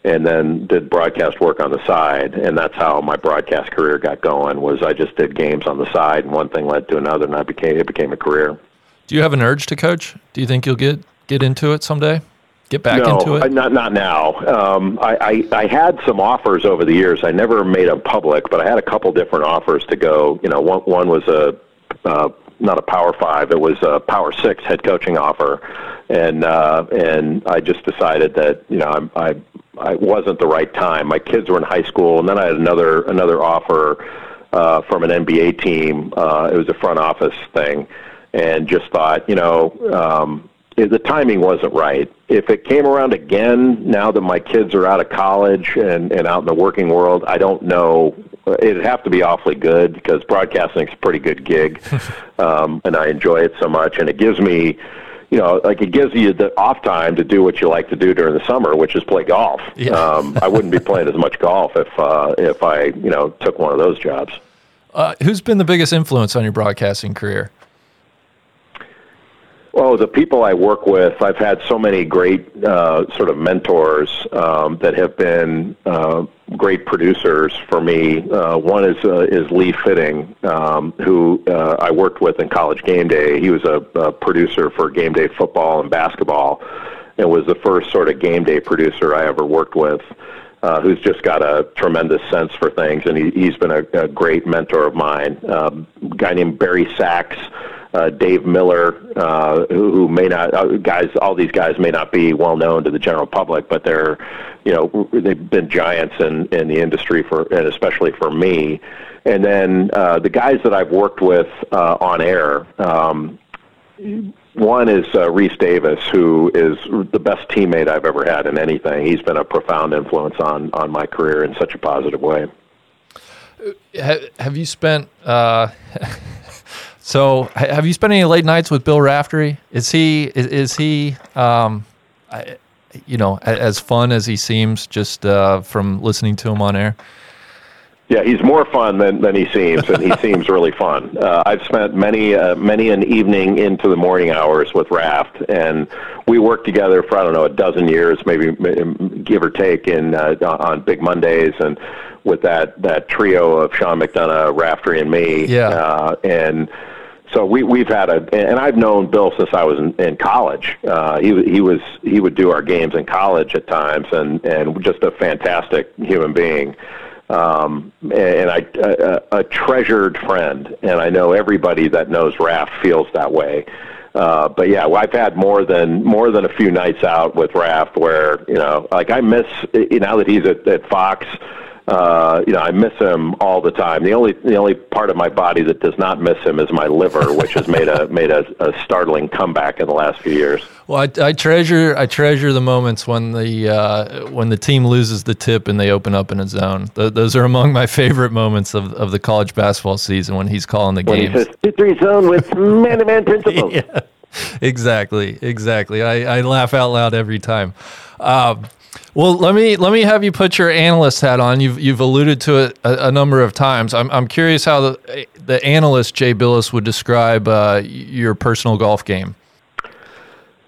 and then did broadcast work on the side, and that's how my broadcast career got going. Was I just did games on the side, and one thing led to another, and I became it became a career. Do you have an urge to coach? Do you think you'll get get into it someday? get back no, into it? Not not now. Um, I, I I had some offers over the years. I never made them public, but I had a couple different offers to go. You know, one one was a uh, not a Power Five. It was a Power Six head coaching offer, and uh, and I just decided that you know I I I wasn't the right time. My kids were in high school, and then I had another another offer uh, from an NBA team. Uh, it was a front office thing, and just thought you know. Um, the timing wasn't right. If it came around again, now that my kids are out of college and, and out in the working world, I don't know. It'd have to be awfully good because broadcasting's a pretty good gig, [laughs] um, and I enjoy it so much. And it gives me, you know, like it gives you the off time to do what you like to do during the summer, which is play golf. Yeah. um, I wouldn't be [laughs] playing as much golf if uh, if I, you know, took one of those jobs. Uh, who's been the biggest influence on your broadcasting career? Well, the people I work with, I've had so many great uh, sort of mentors um, that have been uh, great producers for me. Uh, one is uh, is Lee Fitting, um, who uh, I worked with in College Game Day. He was a, a producer for Game Day football and basketball, and was the first sort of game day producer I ever worked with. Uh, who's just got a tremendous sense for things, and he, he's been a, a great mentor of mine. Um, a guy named Barry Sachs, uh, Dave Miller, uh, who, who may not uh, guys. All these guys may not be well known to the general public, but they're, you know, they've been giants in in the industry for, and especially for me. And then uh, the guys that I've worked with uh, on air. Um, one is uh, Rece Davis, who is the best teammate I've ever had in anything. He's been a profound influence on on my career in such a positive way. Have you spent? Uh, [laughs] So, have you spent any late nights with Bill Raftery? Is he is, is he um, I, you know as fun as he seems just uh, from listening to him on air? Yeah, he's more fun than, than he seems, and he [laughs] seems really fun. Uh, I've spent many uh, many an evening into the morning hours with Raft, and we worked together for I don't know a dozen years, maybe give or take, in uh, on Big Mondays, and with that that trio of Sean McDonough, Raftery, and me. Yeah, uh, and so we we've had a and I've known Bill since I was in, in college. Uh, he he was he would do our games in college at times, and and just a fantastic human being, um, and I a, a treasured friend. And I know everybody that knows Raph feels that way. Uh, but yeah, well, I've had more than more than a few nights out with Raph where you know, like I miss know, now that he's at, at Fox uh, you know, I miss him all the time. The only the only part of my body that does not miss him is my liver, which has made a [laughs] made a, a startling comeback in the last few years. Well, I, I treasure I treasure the moments when the uh, when the team loses the tip and they open up in a zone. Th- those are among my favorite moments of, of the college basketball season when he's calling the game. he says two three zone with man to man principles. [laughs] yeah, exactly, exactly. I, I laugh out loud every time. Um, well, let me let me have you put your analyst hat on. You've you've alluded to it a, a number of times. I'm I'm curious how the the analyst Jay Bilas would describe uh, your personal golf game.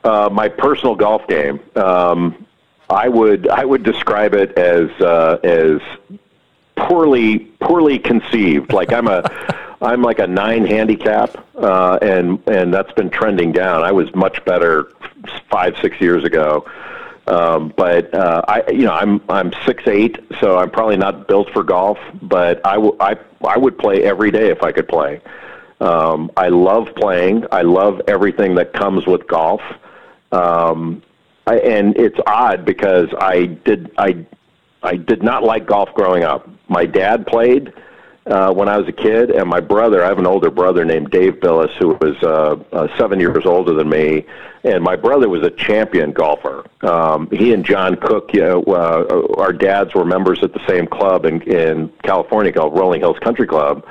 Uh, my personal golf game. Um, I would I would describe it as uh, as poorly poorly conceived. Like I'm a [laughs] I'm like a nine handicap, uh, and and that's been trending down. I was much better five six years ago. Um, but uh, I, you know, I'm I'm six eight, so I'm probably not built for golf. But I, w- I, I would play every day if I could play. Um, I love playing. I love everything that comes with golf. Um, I, and it's odd because I did I I did not like golf growing up. My dad played uh, when I was a kid, and my brother. I have an older brother named Dave Bilas who was uh, uh, seven years older than me, and my brother was a champion golfer. Um, he and John Cook, you know, uh, our dads were members at the same club in, in California called Rolling Hills Country Club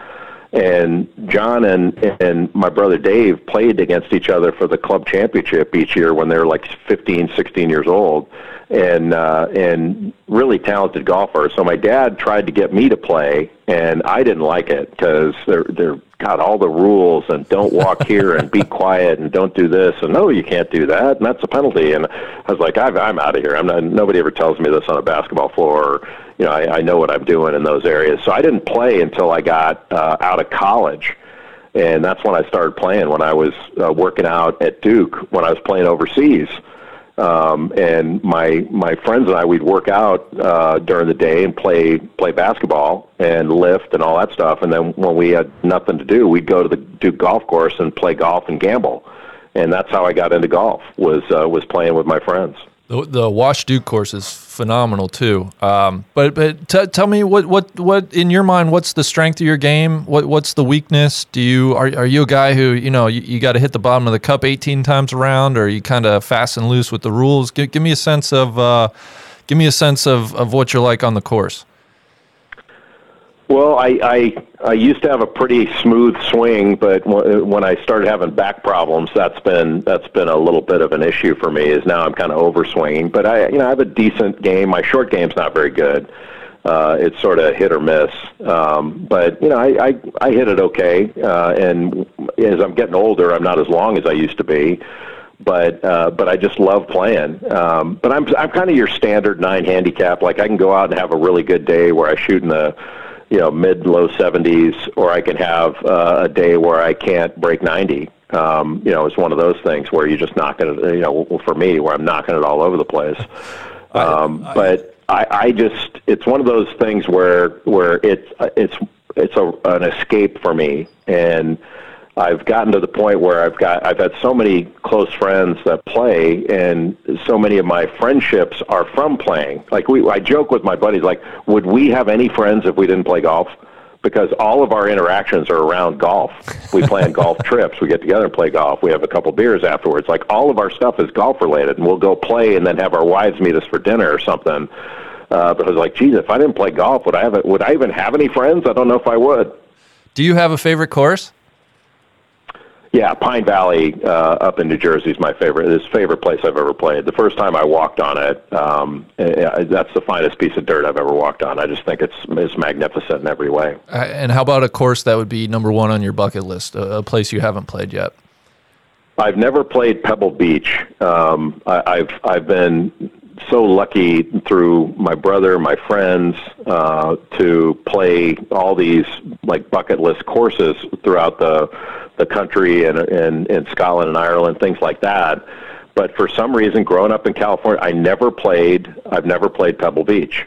and John and and my brother Dave played against each other for the club championship each year when they were like 15, 16 years old, and uh, and really talented golfers. So my dad tried to get me to play, and I didn't like it because they're they're got all the rules and don't walk [laughs] here and be quiet and don't do this and no you can't do that and that's a penalty and I was like I've, I'm out of here. I'm not. Nobody ever tells me this on a basketball floor. You know I, I know what I'm doing in those areas. So I didn't play until I got uh, out of college and that's when I started playing. When I was uh, working out at Duke, when I was playing overseas, um, and my my friends and I we'd work out uh, during the day and play play basketball and lift and all that stuff. And then when we had nothing to do, we'd go to the Duke golf course and play golf and gamble. And that's how I got into golf was uh, was playing with my friends. The, the Wash Duke course is phenomenal too. Um, but but t- tell me what what what in your mind what's the strength of your game? What what's the weakness? Do you are are you a guy who you know you, you got to hit the bottom of the cup 18 times around, or you kind of fast and loose with the rules? Give, give me a sense of uh, give me a sense of, of what you're like on the course. Well, I, I I used to have a pretty smooth swing, but when I started having back problems, that's been that's been a little bit of an issue for me. Is now I'm kind of overswinging, but I you know I have a decent game. My short game's not very good. Uh, it's sort of hit or miss, um, but you know I, I I hit it okay. Uh, and as I'm getting older, I'm not as long as I used to be but uh, but I just love playing. Um, but I'm I'm kind of your standard nine handicap. Like I can go out and have a really good day where I shoot in the you know mid low 70s, or I can have uh, a day where I can't break 90. Um, you know, it's one of those things where you're just knocking it. You know, for me, where I'm knocking it all over the place. [laughs] Um, I, I, but I, I just it's one of those things where where it's it's it's a, an escape for me and I've gotten to the point where I've got I've had so many close friends that play, and so many of my friendships are from playing. Like we, I joke with my buddies, like, would we have any friends if we didn't play golf? Because all of our interactions are around golf. We plan [laughs] golf trips. We get together and play golf. We have a couple beers afterwards. Like all of our stuff is golf related, and we'll go play and then have our wives meet us for dinner or something. Uh, but I was like, geez, if I didn't play golf, would I have? A, would I even have any friends? I don't know if I would. Do you have a favorite course? Yeah, Pine Valley uh, up in New Jersey is my favorite. It's favorite place I've ever played. The first time I walked on it, um, that's the finest piece of dirt I've ever walked on. I just think it's it's magnificent in every way. Uh, and how about a course that would be number one on your bucket list, a, a place you haven't played yet? I've never played Pebble Beach. Um, I, I've I've been so lucky through my brother, my friends, uh, to play all these like bucket list courses throughout the the country and and in Scotland and Ireland, things like that. But for some reason, growing up in California, I never played. I've never played Pebble Beach,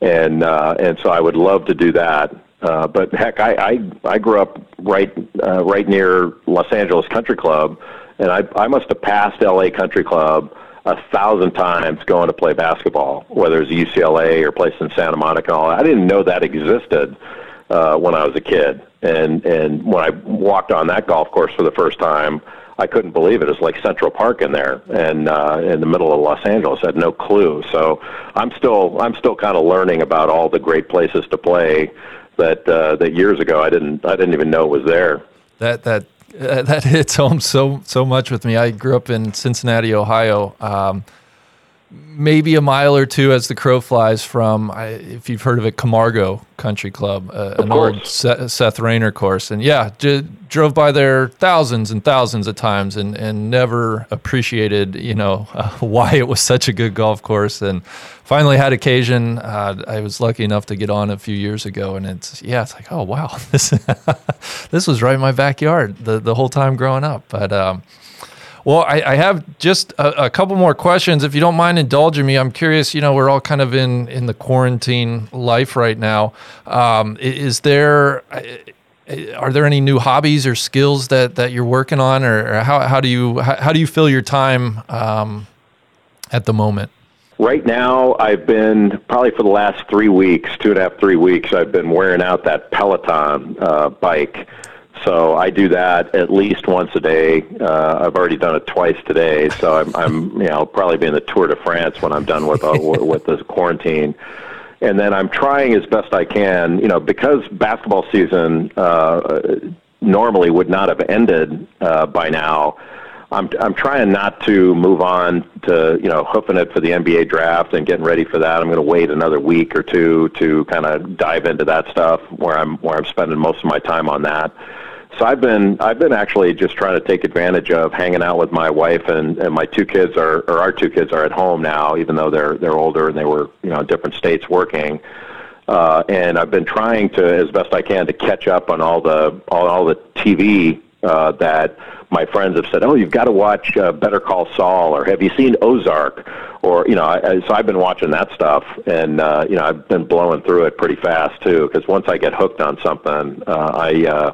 and uh, and so I would love to do that. Uh, but heck, I, I I grew up right uh, right near Los Angeles Country Club, and I I must have passed L.A. Country Club a thousand times going to play basketball, whether it's UCLA or place in Santa Monica. I didn't know that existed uh, when I was a kid, and and when I walked on that golf course for the first time, I couldn't believe it. It's like Central Park in there, and uh, in the middle of Los Angeles. I had no clue. So I'm still I'm still kind of learning about all the great places to play that uh, that years ago I didn't I didn't even know was there. That that [laughs] that hits home so so much with me. I grew up in Cincinnati, Ohio. Um, maybe a mile or two as the crow flies from, if you've heard of it, Camargo Country Club, uh, an course. old Seth, Seth Rayner course. And yeah, j- drove by there thousands and thousands of times and, and never appreciated, you know, uh, [laughs] why it was such a good golf course. And finally had occasion. Uh, I was lucky enough to get on a few years ago. And it's, yeah, it's like, oh, wow, [laughs] this, [laughs] this was right in my backyard the, the whole time growing up. But, um, well, I, I have just a, a, couple more questions. If you don't mind indulging me, I'm curious. You know, we're all kind of in in the quarantine life right now. Um, is there are there any new hobbies or skills that that you're working on, or, how how do you how, how, do you fill your time um, at the moment? Right now, I've been probably for the last three weeks, two and a half, three weeks. I've been wearing out that Peloton uh, bike so I do that at least once a day. Uh, I've already done it twice today, so I'm, I'm [laughs] you know probably be in the Tour de France when I'm done with uh, with this quarantine. And then I'm trying as best I can, you know, because basketball season uh, normally would not have ended uh, by now. I'm I'm trying not to move on to you know hoofing it for the NBA draft and getting ready for that. I'm going to wait another week or two to kind of dive into that stuff where I'm where I'm spending most of my time on that. So I've been I've been actually just trying to take advantage of hanging out with my wife and, and my two kids are or our two kids are at home now, even though they're they're older and they were you know in different states working. Uh, and I've been trying to as best I can to catch up on all the all, all the TV uh, that my friends have said, "Oh, you've got to watch uh, Better Call Saul," or "Have you seen Ozark?" Or you know, I, so I've been watching that stuff, and uh, you know, I've been blowing through it pretty fast too. Because once I get hooked on something, uh, I uh,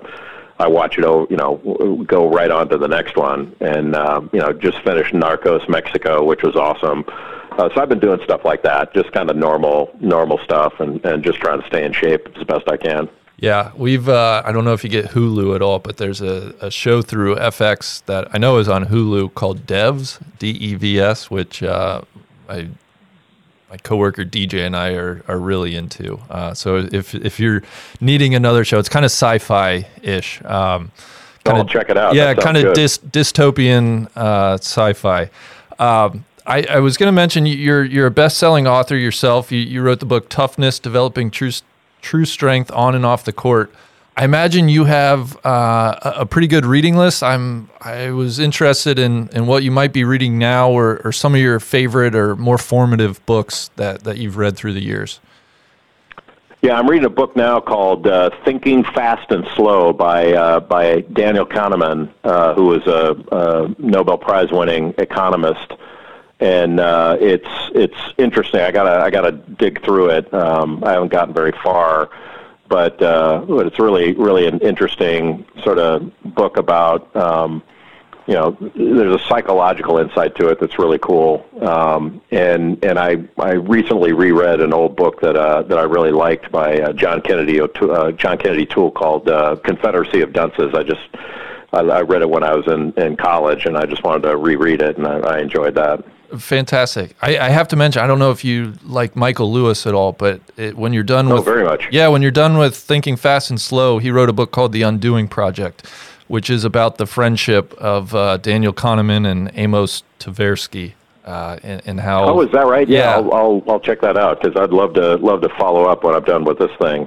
I watch it, you know, go right on to the next one. And, uh, you know, just finished Narcos Mexico, which was awesome. Uh, so I've been doing stuff like that, just kind of normal, normal stuff, and, and just trying to stay in shape as best I can. Yeah, we've. Uh, I don't know if you get Hulu at all, but there's a, a show through FX that I know is on Hulu called Devs, D E V S, which uh, I my coworker DJ and I are, are really into. Uh, so if if you're needing another show, it's kind of sci-fi ish. Um, kind of check it out. Yeah, kind of dys, dystopian uh, sci-fi. Um, I, I, was going to mention you're you're a best-selling author yourself. You, you wrote the book Toughness: Developing True True Strength on and off the Court. I imagine you have uh, a pretty good reading list. I'm I was interested in, in what you might be reading now, or, or some of your favorite or more formative books that, that you've read through the years. Yeah, I'm reading a book now called uh, "Thinking Fast and Slow" by uh, by Daniel Kahneman, uh, who is a, a Nobel Prize-winning economist, and uh, it's it's interesting. I gotta I gotta dig through it. Um, I haven't gotten very far but uh, but it's really really an interesting sort of book about um, you know there's a psychological insight to it that's really cool um, and and I I recently reread an old book that uh, that I really liked by uh, John Kennedy uh, John Kennedy Toole called uh, Confederacy of Dunces I just I, I read it when I was in in college and I just wanted to reread it and I, I enjoyed that. Fantastic. I, I, have to mention, I don't know if you like Michael Lewis at all, but it, when you're done oh, with very much, yeah, when you're done with Thinking Fast and Slow, he wrote a book called The Undoing Project, which is about the friendship of uh, Daniel Kahneman and Amos Tversky. Uh, and, and, how? Oh, is that right? Yeah, yeah I'll, I'll, I'll check that out because I'd love to love to follow up when I'm done with this thing.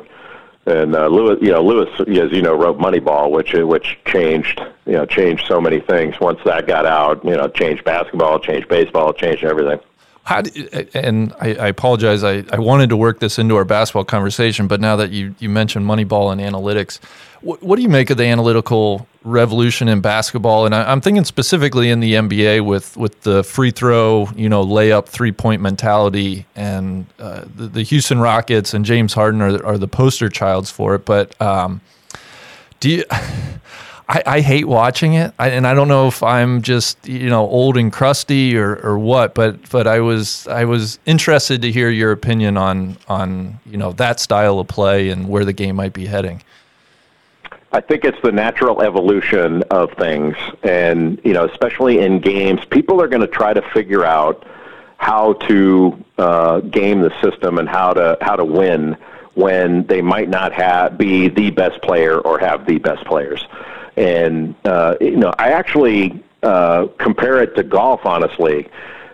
And uh, Lewis, you know, Lewis, as you know, wrote Moneyball, which which changed, you know, changed so many things. Once that got out, you know, changed basketball, changed baseball, changed everything. How do, and I, I apologize. I, I wanted to work this into our basketball conversation, but now that you, you mentioned Moneyball and analytics, what, what do you make of the analytical revolution in basketball? And I, am thinking specifically in the NBA with, with the free throw, you know, layup three point mentality, and uh, the, the, Houston Rockets and James Harden are, are the poster childs for it. But um, do you? I, I hate watching it, I, and I don't know if I'm just you know old and crusty or, or what, but but I was I was interested to hear your opinion on on you know that style of play and where the game might be heading. I think it's the natural evolution of things, and you know, especially in games, people are going to try to figure out how to uh, game the system and how to how to win when they might not have be the best player or have the best players. And uh, you know, I actually uh, compare it to golf. Honestly,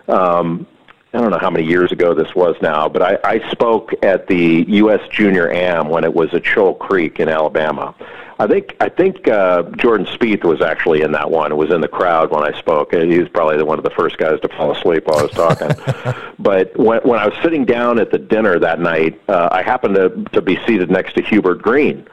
um, I don't know how many years ago this was now, but I, I spoke at the U.S. Junior Am when it was at Shoal Creek in Alabama. I think I think uh, Jordan Spieth was actually in that one. It was in the crowd when I spoke. And he was probably the, one of the first guys to fall asleep while I was talking. [laughs] but when when I was sitting down at the dinner that night, uh, I happened to to be seated next to Hubert Green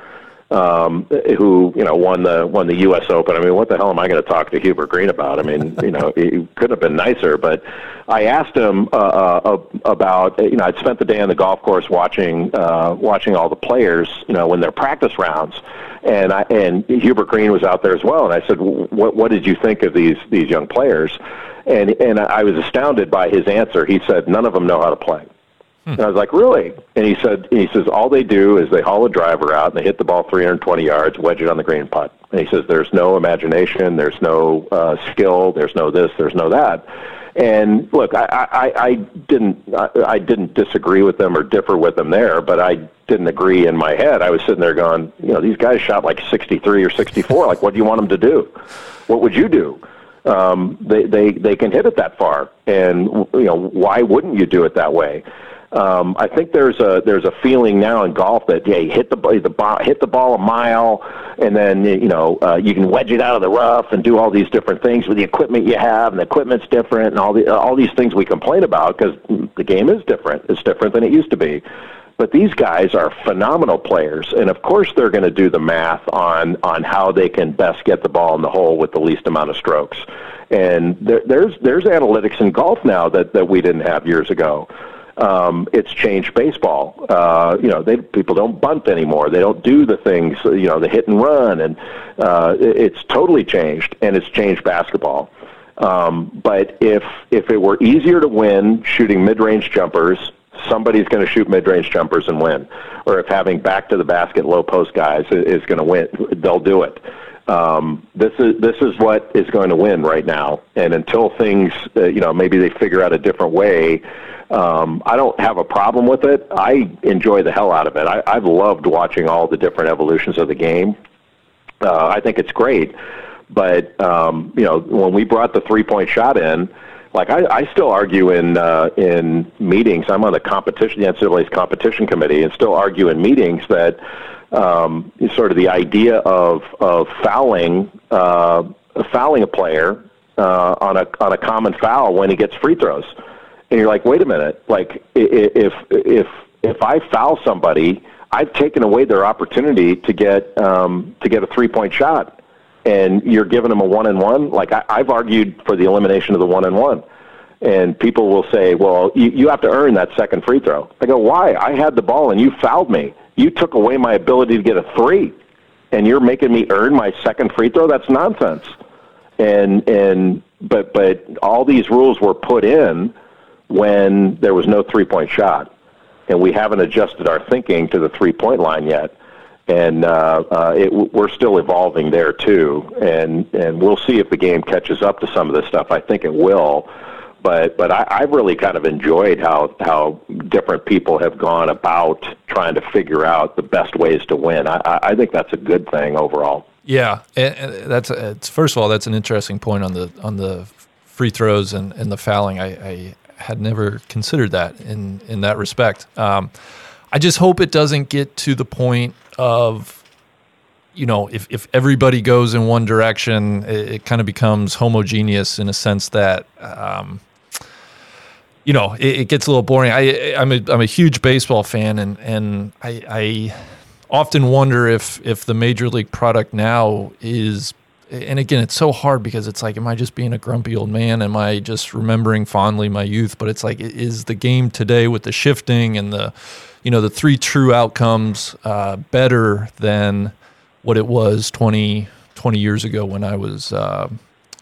um, who you know won the won the U.S. Open. I mean, what the hell am I going to talk to Hubert Green about? I mean, [laughs] you know, he could have been nicer. But I asked him uh, uh, about you know I'd spent the day on the golf course watching uh, watching all the players you know when their practice rounds, and I and Hubert Green was out there as well. And I said, what what did you think of these these young players? And and I was astounded by his answer. He said none of them know how to play. Hmm. And I was like, really? And he said, he says, all they do is they haul a driver out and they hit the ball 320 yards, wedge it on the green putt. And he says, there's no imagination, there's no uh, skill, there's no this, there's no that. And look, I, I, I didn't, I, I didn't disagree with them or differ with them there, but I didn't agree in my head. I was sitting there going, you know, these guys shot like 63 or 64. Like, what do you want them to do? What would you do? Um, they, they, they can hit it that far. And, you know, why wouldn't you do it that way? Um, I think there's a there's a feeling now in golf that you hit the the ball, hit the ball a mile, and then you know uh, you can wedge it out of the rough and do all these different things with the equipment you have, and the equipment's different, and all the all these things we complain about because the game is different. It's different than it used to be. But these guys are phenomenal players, and of course they're going to do the math on on how they can best get the ball in the hole with the least amount of strokes. And there, there's there's analytics in golf now that that we didn't have years ago um, it's changed baseball. Uh, you know, they, people don't bunt anymore. They don't do the things, you know, the hit and run, and uh, it's totally changed, and it's changed basketball. Um, but if if it were easier to win shooting mid-range jumpers, somebody's going to shoot mid-range jumpers and win. Or if having back to the basket low post guys is going to win, they'll do it. Um, this is this is what is going to win right now. And until things, uh, you know, maybe they figure out a different way um, I don't have a problem with it. I enjoy the hell out of it. I, I've loved watching all the different evolutions of the game. Uh, I think it's great. But um, you know, when we brought the three-point shot in, like I, I still argue in uh, in meetings. I'm on the competition, the NCAA's competition committee, and still argue in meetings that um, sort of the idea of of fouling uh, fouling a player uh, on a on a common foul when he gets free throws and you're like, wait a minute, like if if if I foul somebody, I've taken away their opportunity to get um, to get a three point shot, and you're giving them a one and one. Like I, I've argued for the elimination of the one and one, and people will say, well, you, you have to earn that second free throw. I go, why? I had the ball and you fouled me. You took away my ability to get a three, and you're making me earn my second free throw. That's nonsense. And and but but all these rules were put in when there was no three point shot. And we haven't adjusted our thinking to the three point line yet. And uh, uh, it, we're still evolving there too. And, and we'll see if the game catches up to some of this stuff. I think it will. But, but I, I've really kind of enjoyed how, how different people have gone about trying to figure out the best ways to win. I, I think that's a good thing overall. Yeah, and that's it's first of all that's an interesting point on the on the free throws and, and the fouling. I, I had never considered that in in that respect. Um, I just hope it doesn't get to the point of you know if if everybody goes in one direction, it, it kind of becomes homogeneous in a sense that. Um, you know, it, it, gets a little boring. I, I'm a, I'm a huge baseball fan, and and I, I often wonder if if the major league product now is and again, it's so hard because it's like, am I just being a grumpy old man? Am I just remembering fondly my youth? But it's like, is the game today with the shifting and the, you know, the three true outcomes uh, better than what it was 20, 20 years ago when I was, uh,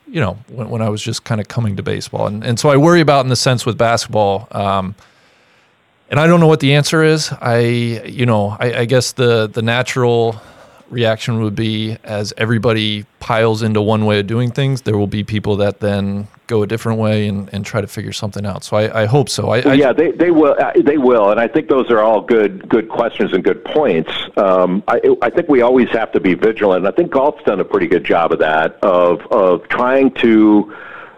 you know, when, when I was just kind of coming to baseball. And, and so I worry about in the sense with basketball. Um, and I don't know what the answer is. I, you know, I, I guess the the natural reaction would be as everybody piles into one way of doing things, there will be people that then go a different way and, and try to figure something out. So I, I hope so. I, well, yeah, they, they will. Uh, they will, and I think those are all good good questions and good points. Um, I, I think we always have to be vigilant. I think golf's done a pretty good job of that of of trying to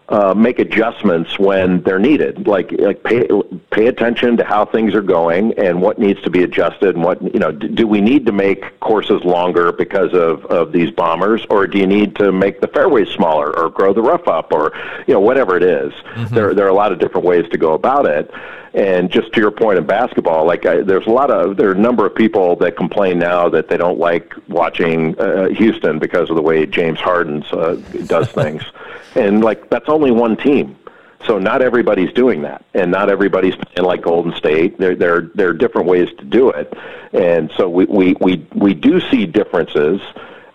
uh, make adjustments when they're needed. Like like pay pay attention to how things are going and what needs to be adjusted and what you know. Do, do we need to make courses longer because of of these bombers, or do you need to make the fairways smaller, or grow the rough up, or you know whatever it is? Mm-hmm. There there are a lot of different ways to go about it. And just to your point in basketball, like I, there's a lot of there are a number of people that complain now that they don't like watching uh, Houston because of the way James Harden uh, does [laughs] things, and like that's only one team. So not everybody's doing that, and not everybody's playing like Golden State. There, there, there are different ways to do it, and so we we we, we do see differences.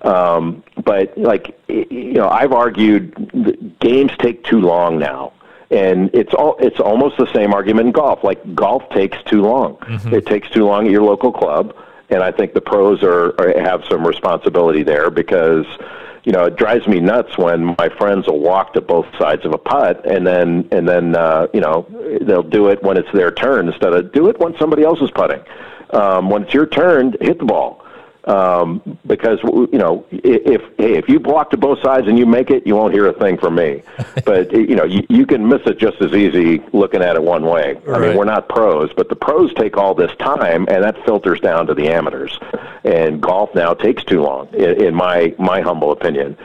Um, but like you know, I've argued games take too long now and it's all it's almost the same argument in golf. Like golf takes too long. Mm-hmm. It takes too long at your local club, and I think the pros are, are have some responsibility there because you know it drives me nuts when my friends will walk to both sides of a putt and then and then uh, you know they'll do it when it's their turn instead of do it when somebody else is putting. Um, when it's your turn, hit the ball um, because you know if hey, if you block to both sides and you make it, you won't hear a thing from me. [laughs] but you know you, you can miss it just as easy looking at it one way. Right. I mean, we're not pros, but the pros take all this time, and that filters down to the amateurs. And golf now takes too long, in, in my my humble opinion.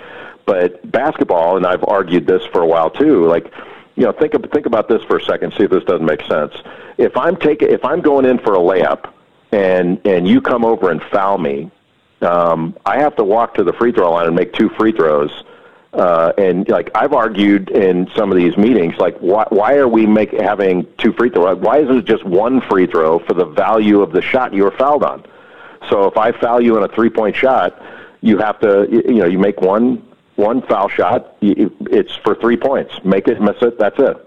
But basketball, and I've argued this for a while too, like you know, think think about this for a second. See if this doesn't make sense. If I'm taking, if I'm going in for a layup, and and you come over and foul me, um, I have to walk to the free throw line and make two free throws. Uh, and like I've argued in some of these meetings, like why why are we make having two free throws? Why isn't it just one free throw for the value of the shot you were fouled on? So if I foul you in a three point shot, you have to you know you make one one foul shot. It's for three points. Make it, miss it. That's it.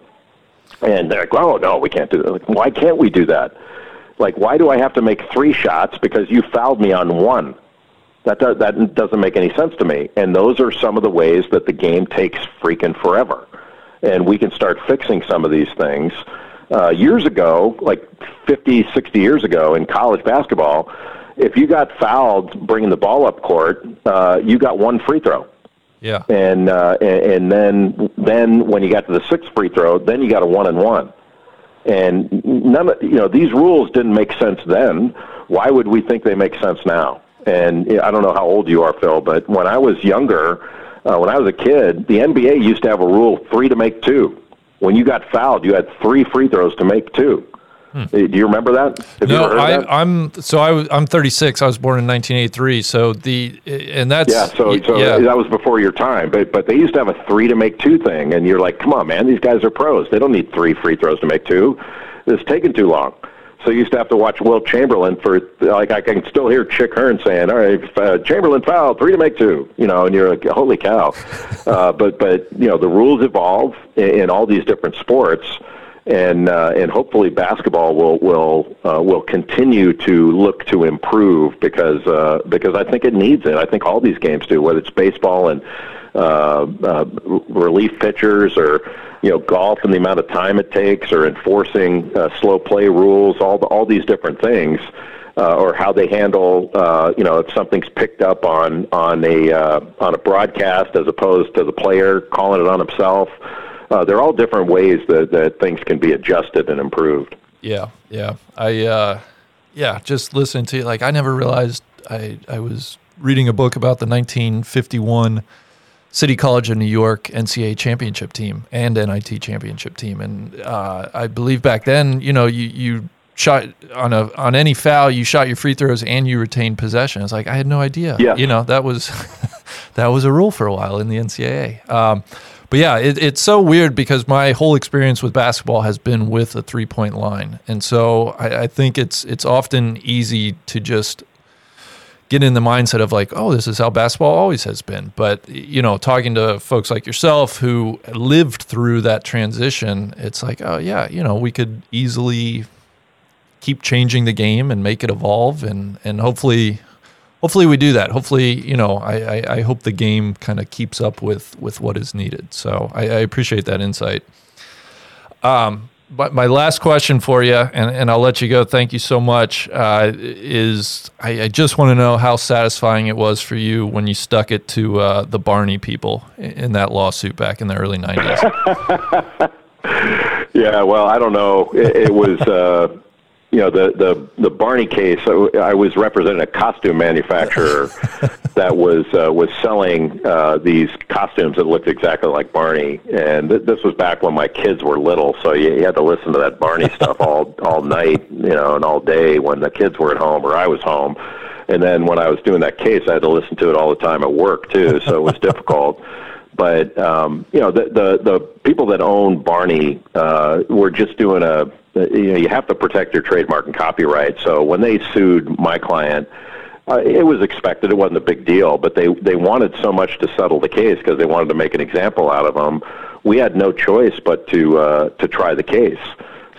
And they're like, oh no, we can't do that. Like, why can't we do that? Like, why do I have to make three shots because you fouled me on one? That does, that doesn't make any sense to me. And those are some of the ways that the game takes freaking forever. And we can start fixing some of these things. Uh, years ago, like 50, 60 years ago in college basketball, if you got fouled bringing the ball up court, uh, you got one free throw. Yeah. And, uh, and and then then when you got to the sixth free throw, then you got a one and one. And none of you know these rules didn't make sense then. Why would we think they make sense now? And I don't know how old you are, Phil, but when I was younger, uh, when I was a kid, the NBA used to have a rule three to make two. When you got fouled, you had three free throws to make two. Hmm. Do you remember that? Have no, I, am so I was, I'm 36. I was born in 1983. So the and that's yeah. So, so yeah. that was before your time. But but they used to have a three to make two thing, and you're like, come on, man, these guys are pros. They don't need three free throws to make two. It's taking too long. So you used to have to watch Wilt Chamberlain for like I can still hear Chick Hearn saying, "All right, uh, Chamberlain foul, three to make two. You know, and you're like, "Holy cow!" [laughs] uh, but but you know the rules evolve in, in all these different sports, and uh, and hopefully basketball will will uh, will continue to look to improve because uh, because I think it needs it. I think all these games do, whether it's baseball and uh, uh, relief pitchers or you know golf and the amount of time it takes or enforcing uh, slow play rules all the, all these different things uh, or how they handle uh, you know if something's picked up on on a uh, on a broadcast as opposed to the player calling it on himself uh, they're all different ways that, that things can be adjusted and improved yeah yeah I uh, yeah just listening to you like I never realized I I was reading a book about the 1951 City College of New York NCAA championship team and NIT championship team. And uh, I believe back then, you know, you, you shot on a on any foul, you shot your free throws and you retained possession. It's like I had no idea. Yeah. You know, that was [laughs] that was a rule for a while in the NCAA. Um, but yeah, it, it's so weird because my whole experience with basketball has been with a three point line, and so I, I think it's it's often easy to just get in the mindset of like, oh, this is how basketball always has been. But you know, talking to folks like yourself who lived through that transition, it's like, oh yeah, you know, we could easily keep changing the game and make it evolve, and and hopefully, hopefully we do that. Hopefully, you know, I I, I hope the game kind of keeps up with with what is needed. So I, I appreciate that insight. Um, but my last question for you, and, and I'll let you go. Thank you so much. Uh, is I, I, just want to know how satisfying it was for you when you stuck it to uh, the Barney people in that lawsuit back in the early '90s. [laughs] yeah, well, I don't know. It, it was. Uh, you know the the the Barney case. I was representing a costume manufacturer [laughs] that was uh, was selling uh, these costumes that looked exactly like Barney, and th- this was back when my kids were little, so you, you had to listen to that Barney [laughs] stuff all all night, you know, and all day when the kids were at home or I was home. And then when I was doing that case, I had to listen to it all the time at work too, so it was [laughs] difficult but um, you know the, the the people that own Barney uh, were just doing a you know you have to protect your trademark and copyright. So when they sued my client, uh, it was expected. It wasn't a big deal, but they they wanted so much to settle the case because they wanted to make an example out of them. We had no choice but to uh, to try the case.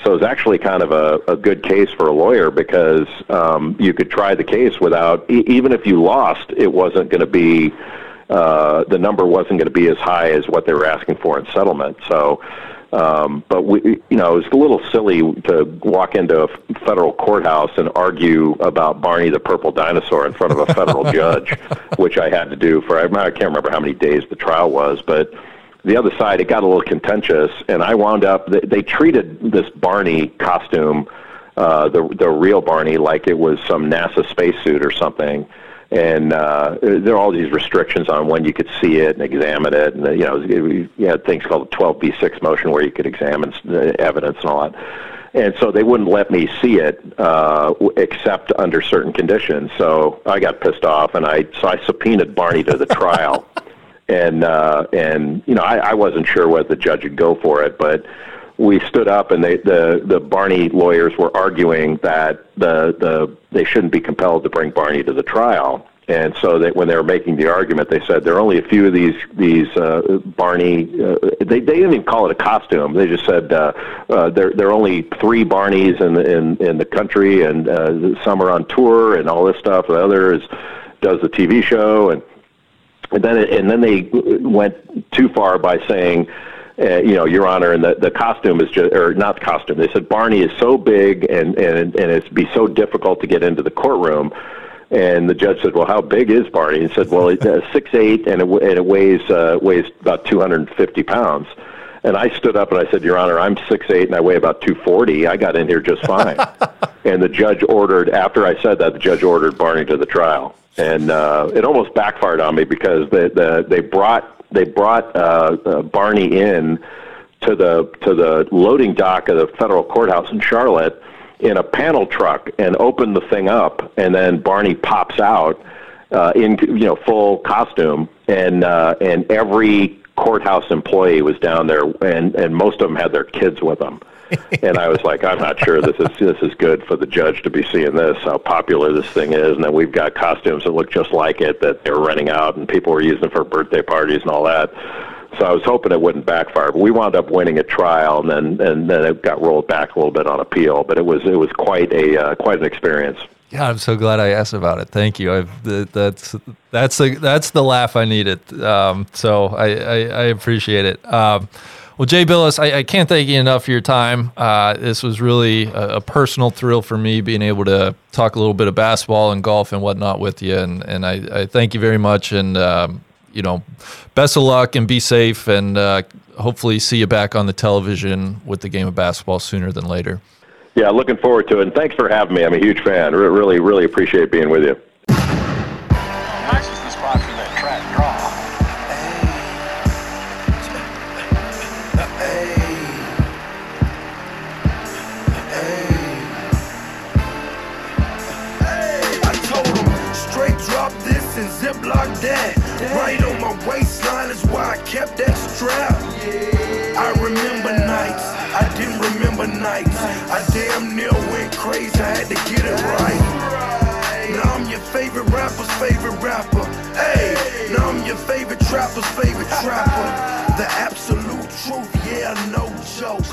So it was actually kind of a, a good case for a lawyer because um, you could try the case without, e- even if you lost, it wasn't going to be, uh, the number wasn't going to be as high as what they were asking for in settlement. So um, but we, you know, it's a little silly to walk into a federal courthouse and argue about Barney the purple dinosaur in front of a federal [laughs] judge, which I had to do for I can't remember how many days the trial was, but the other side it got a little contentious, and I wound up. They, they treated this Barney costume, uh, the the real Barney, like it was some NASA spacesuit or something and uh, there are all these restrictions on when you could see it and examine it, and you know, you had things called the 12b6 motion where you could examine the evidence and all that. And so they wouldn't let me see it uh, except under certain conditions. So I got pissed off, and I so I subpoenaed Barney to the [laughs] trial, and uh, and you know I, I wasn't sure whether the judge would go for it, but we stood up and they, the the Barney lawyers were arguing that the the they shouldn't be compelled to bring Barney to the trial. And so that when they were making the argument, they said there are only a few of these these uh, Barney. Uh, they they didn't even call it a costume. They just said uh, uh, there there are only three Barneys in the in in the country, and uh, some are on tour and all this stuff. The other is does the TV show, and and then it, and then they went too far by saying uh, you know, Your Honor, and the, the costume is just, or not the costume. They said Barney is so big and and and it'd be so difficult to get into the courtroom. And the judge said, "Well, how big is Barney?" He said, "Well, it's uh, [laughs] six eight and it, and it weighs uh, weighs about 250 pounds." And I stood up and I said, "Your Honor, I'm six eight and I weigh about 240. I got in here just fine." [laughs] and the judge ordered. After I said that, the judge ordered Barney to the trial, and uh, it almost backfired on me because the, the they brought they brought uh, uh, Barney in to the to the loading dock of the federal courthouse in Charlotte in a panel truck and opened the thing up, and then Barney pops out uh, in you know full costume, and uh, and every courthouse employee was down there, and and most of them had their kids with them. [laughs] and I was like, I'm not sure this is this is good for the judge to be seeing this, how popular this thing is, and then we've got costumes that look just like it that they're renting out, and people were using for birthday parties and all that. So I was hoping it wouldn't backfire, but we wound up winning a trial, and then and then it got rolled back a little bit on appeal. But it was it was quite a uh, quite an experience. Yeah, I'm so glad I asked about it. Thank you. I've, that's that's the that's the laugh I needed. Um, so I, I, I appreciate it. Um, well, Jay Bilas, I, I, can't thank you enough for your time. Uh, this was really a, a, personal thrill for me being able to talk a little bit of basketball and golf and whatnot with you. And, and I, I thank you very much. And, um, you know, best of luck and be safe. And uh, hopefully see you back on the television with the game of basketball sooner than later. Yeah, looking forward to it. And thanks for having me. I'm a huge fan. Really, really appreciate being with you. locked that. Right on my waistline is why I kept that strap. I remember nights, I didn't remember nights. I damn near went crazy, I had to get it right. Now I'm your favorite rapper's favorite rapper. Hey, now I'm your favorite trapper's favorite trapper. The absolute truth, yeah, no joke.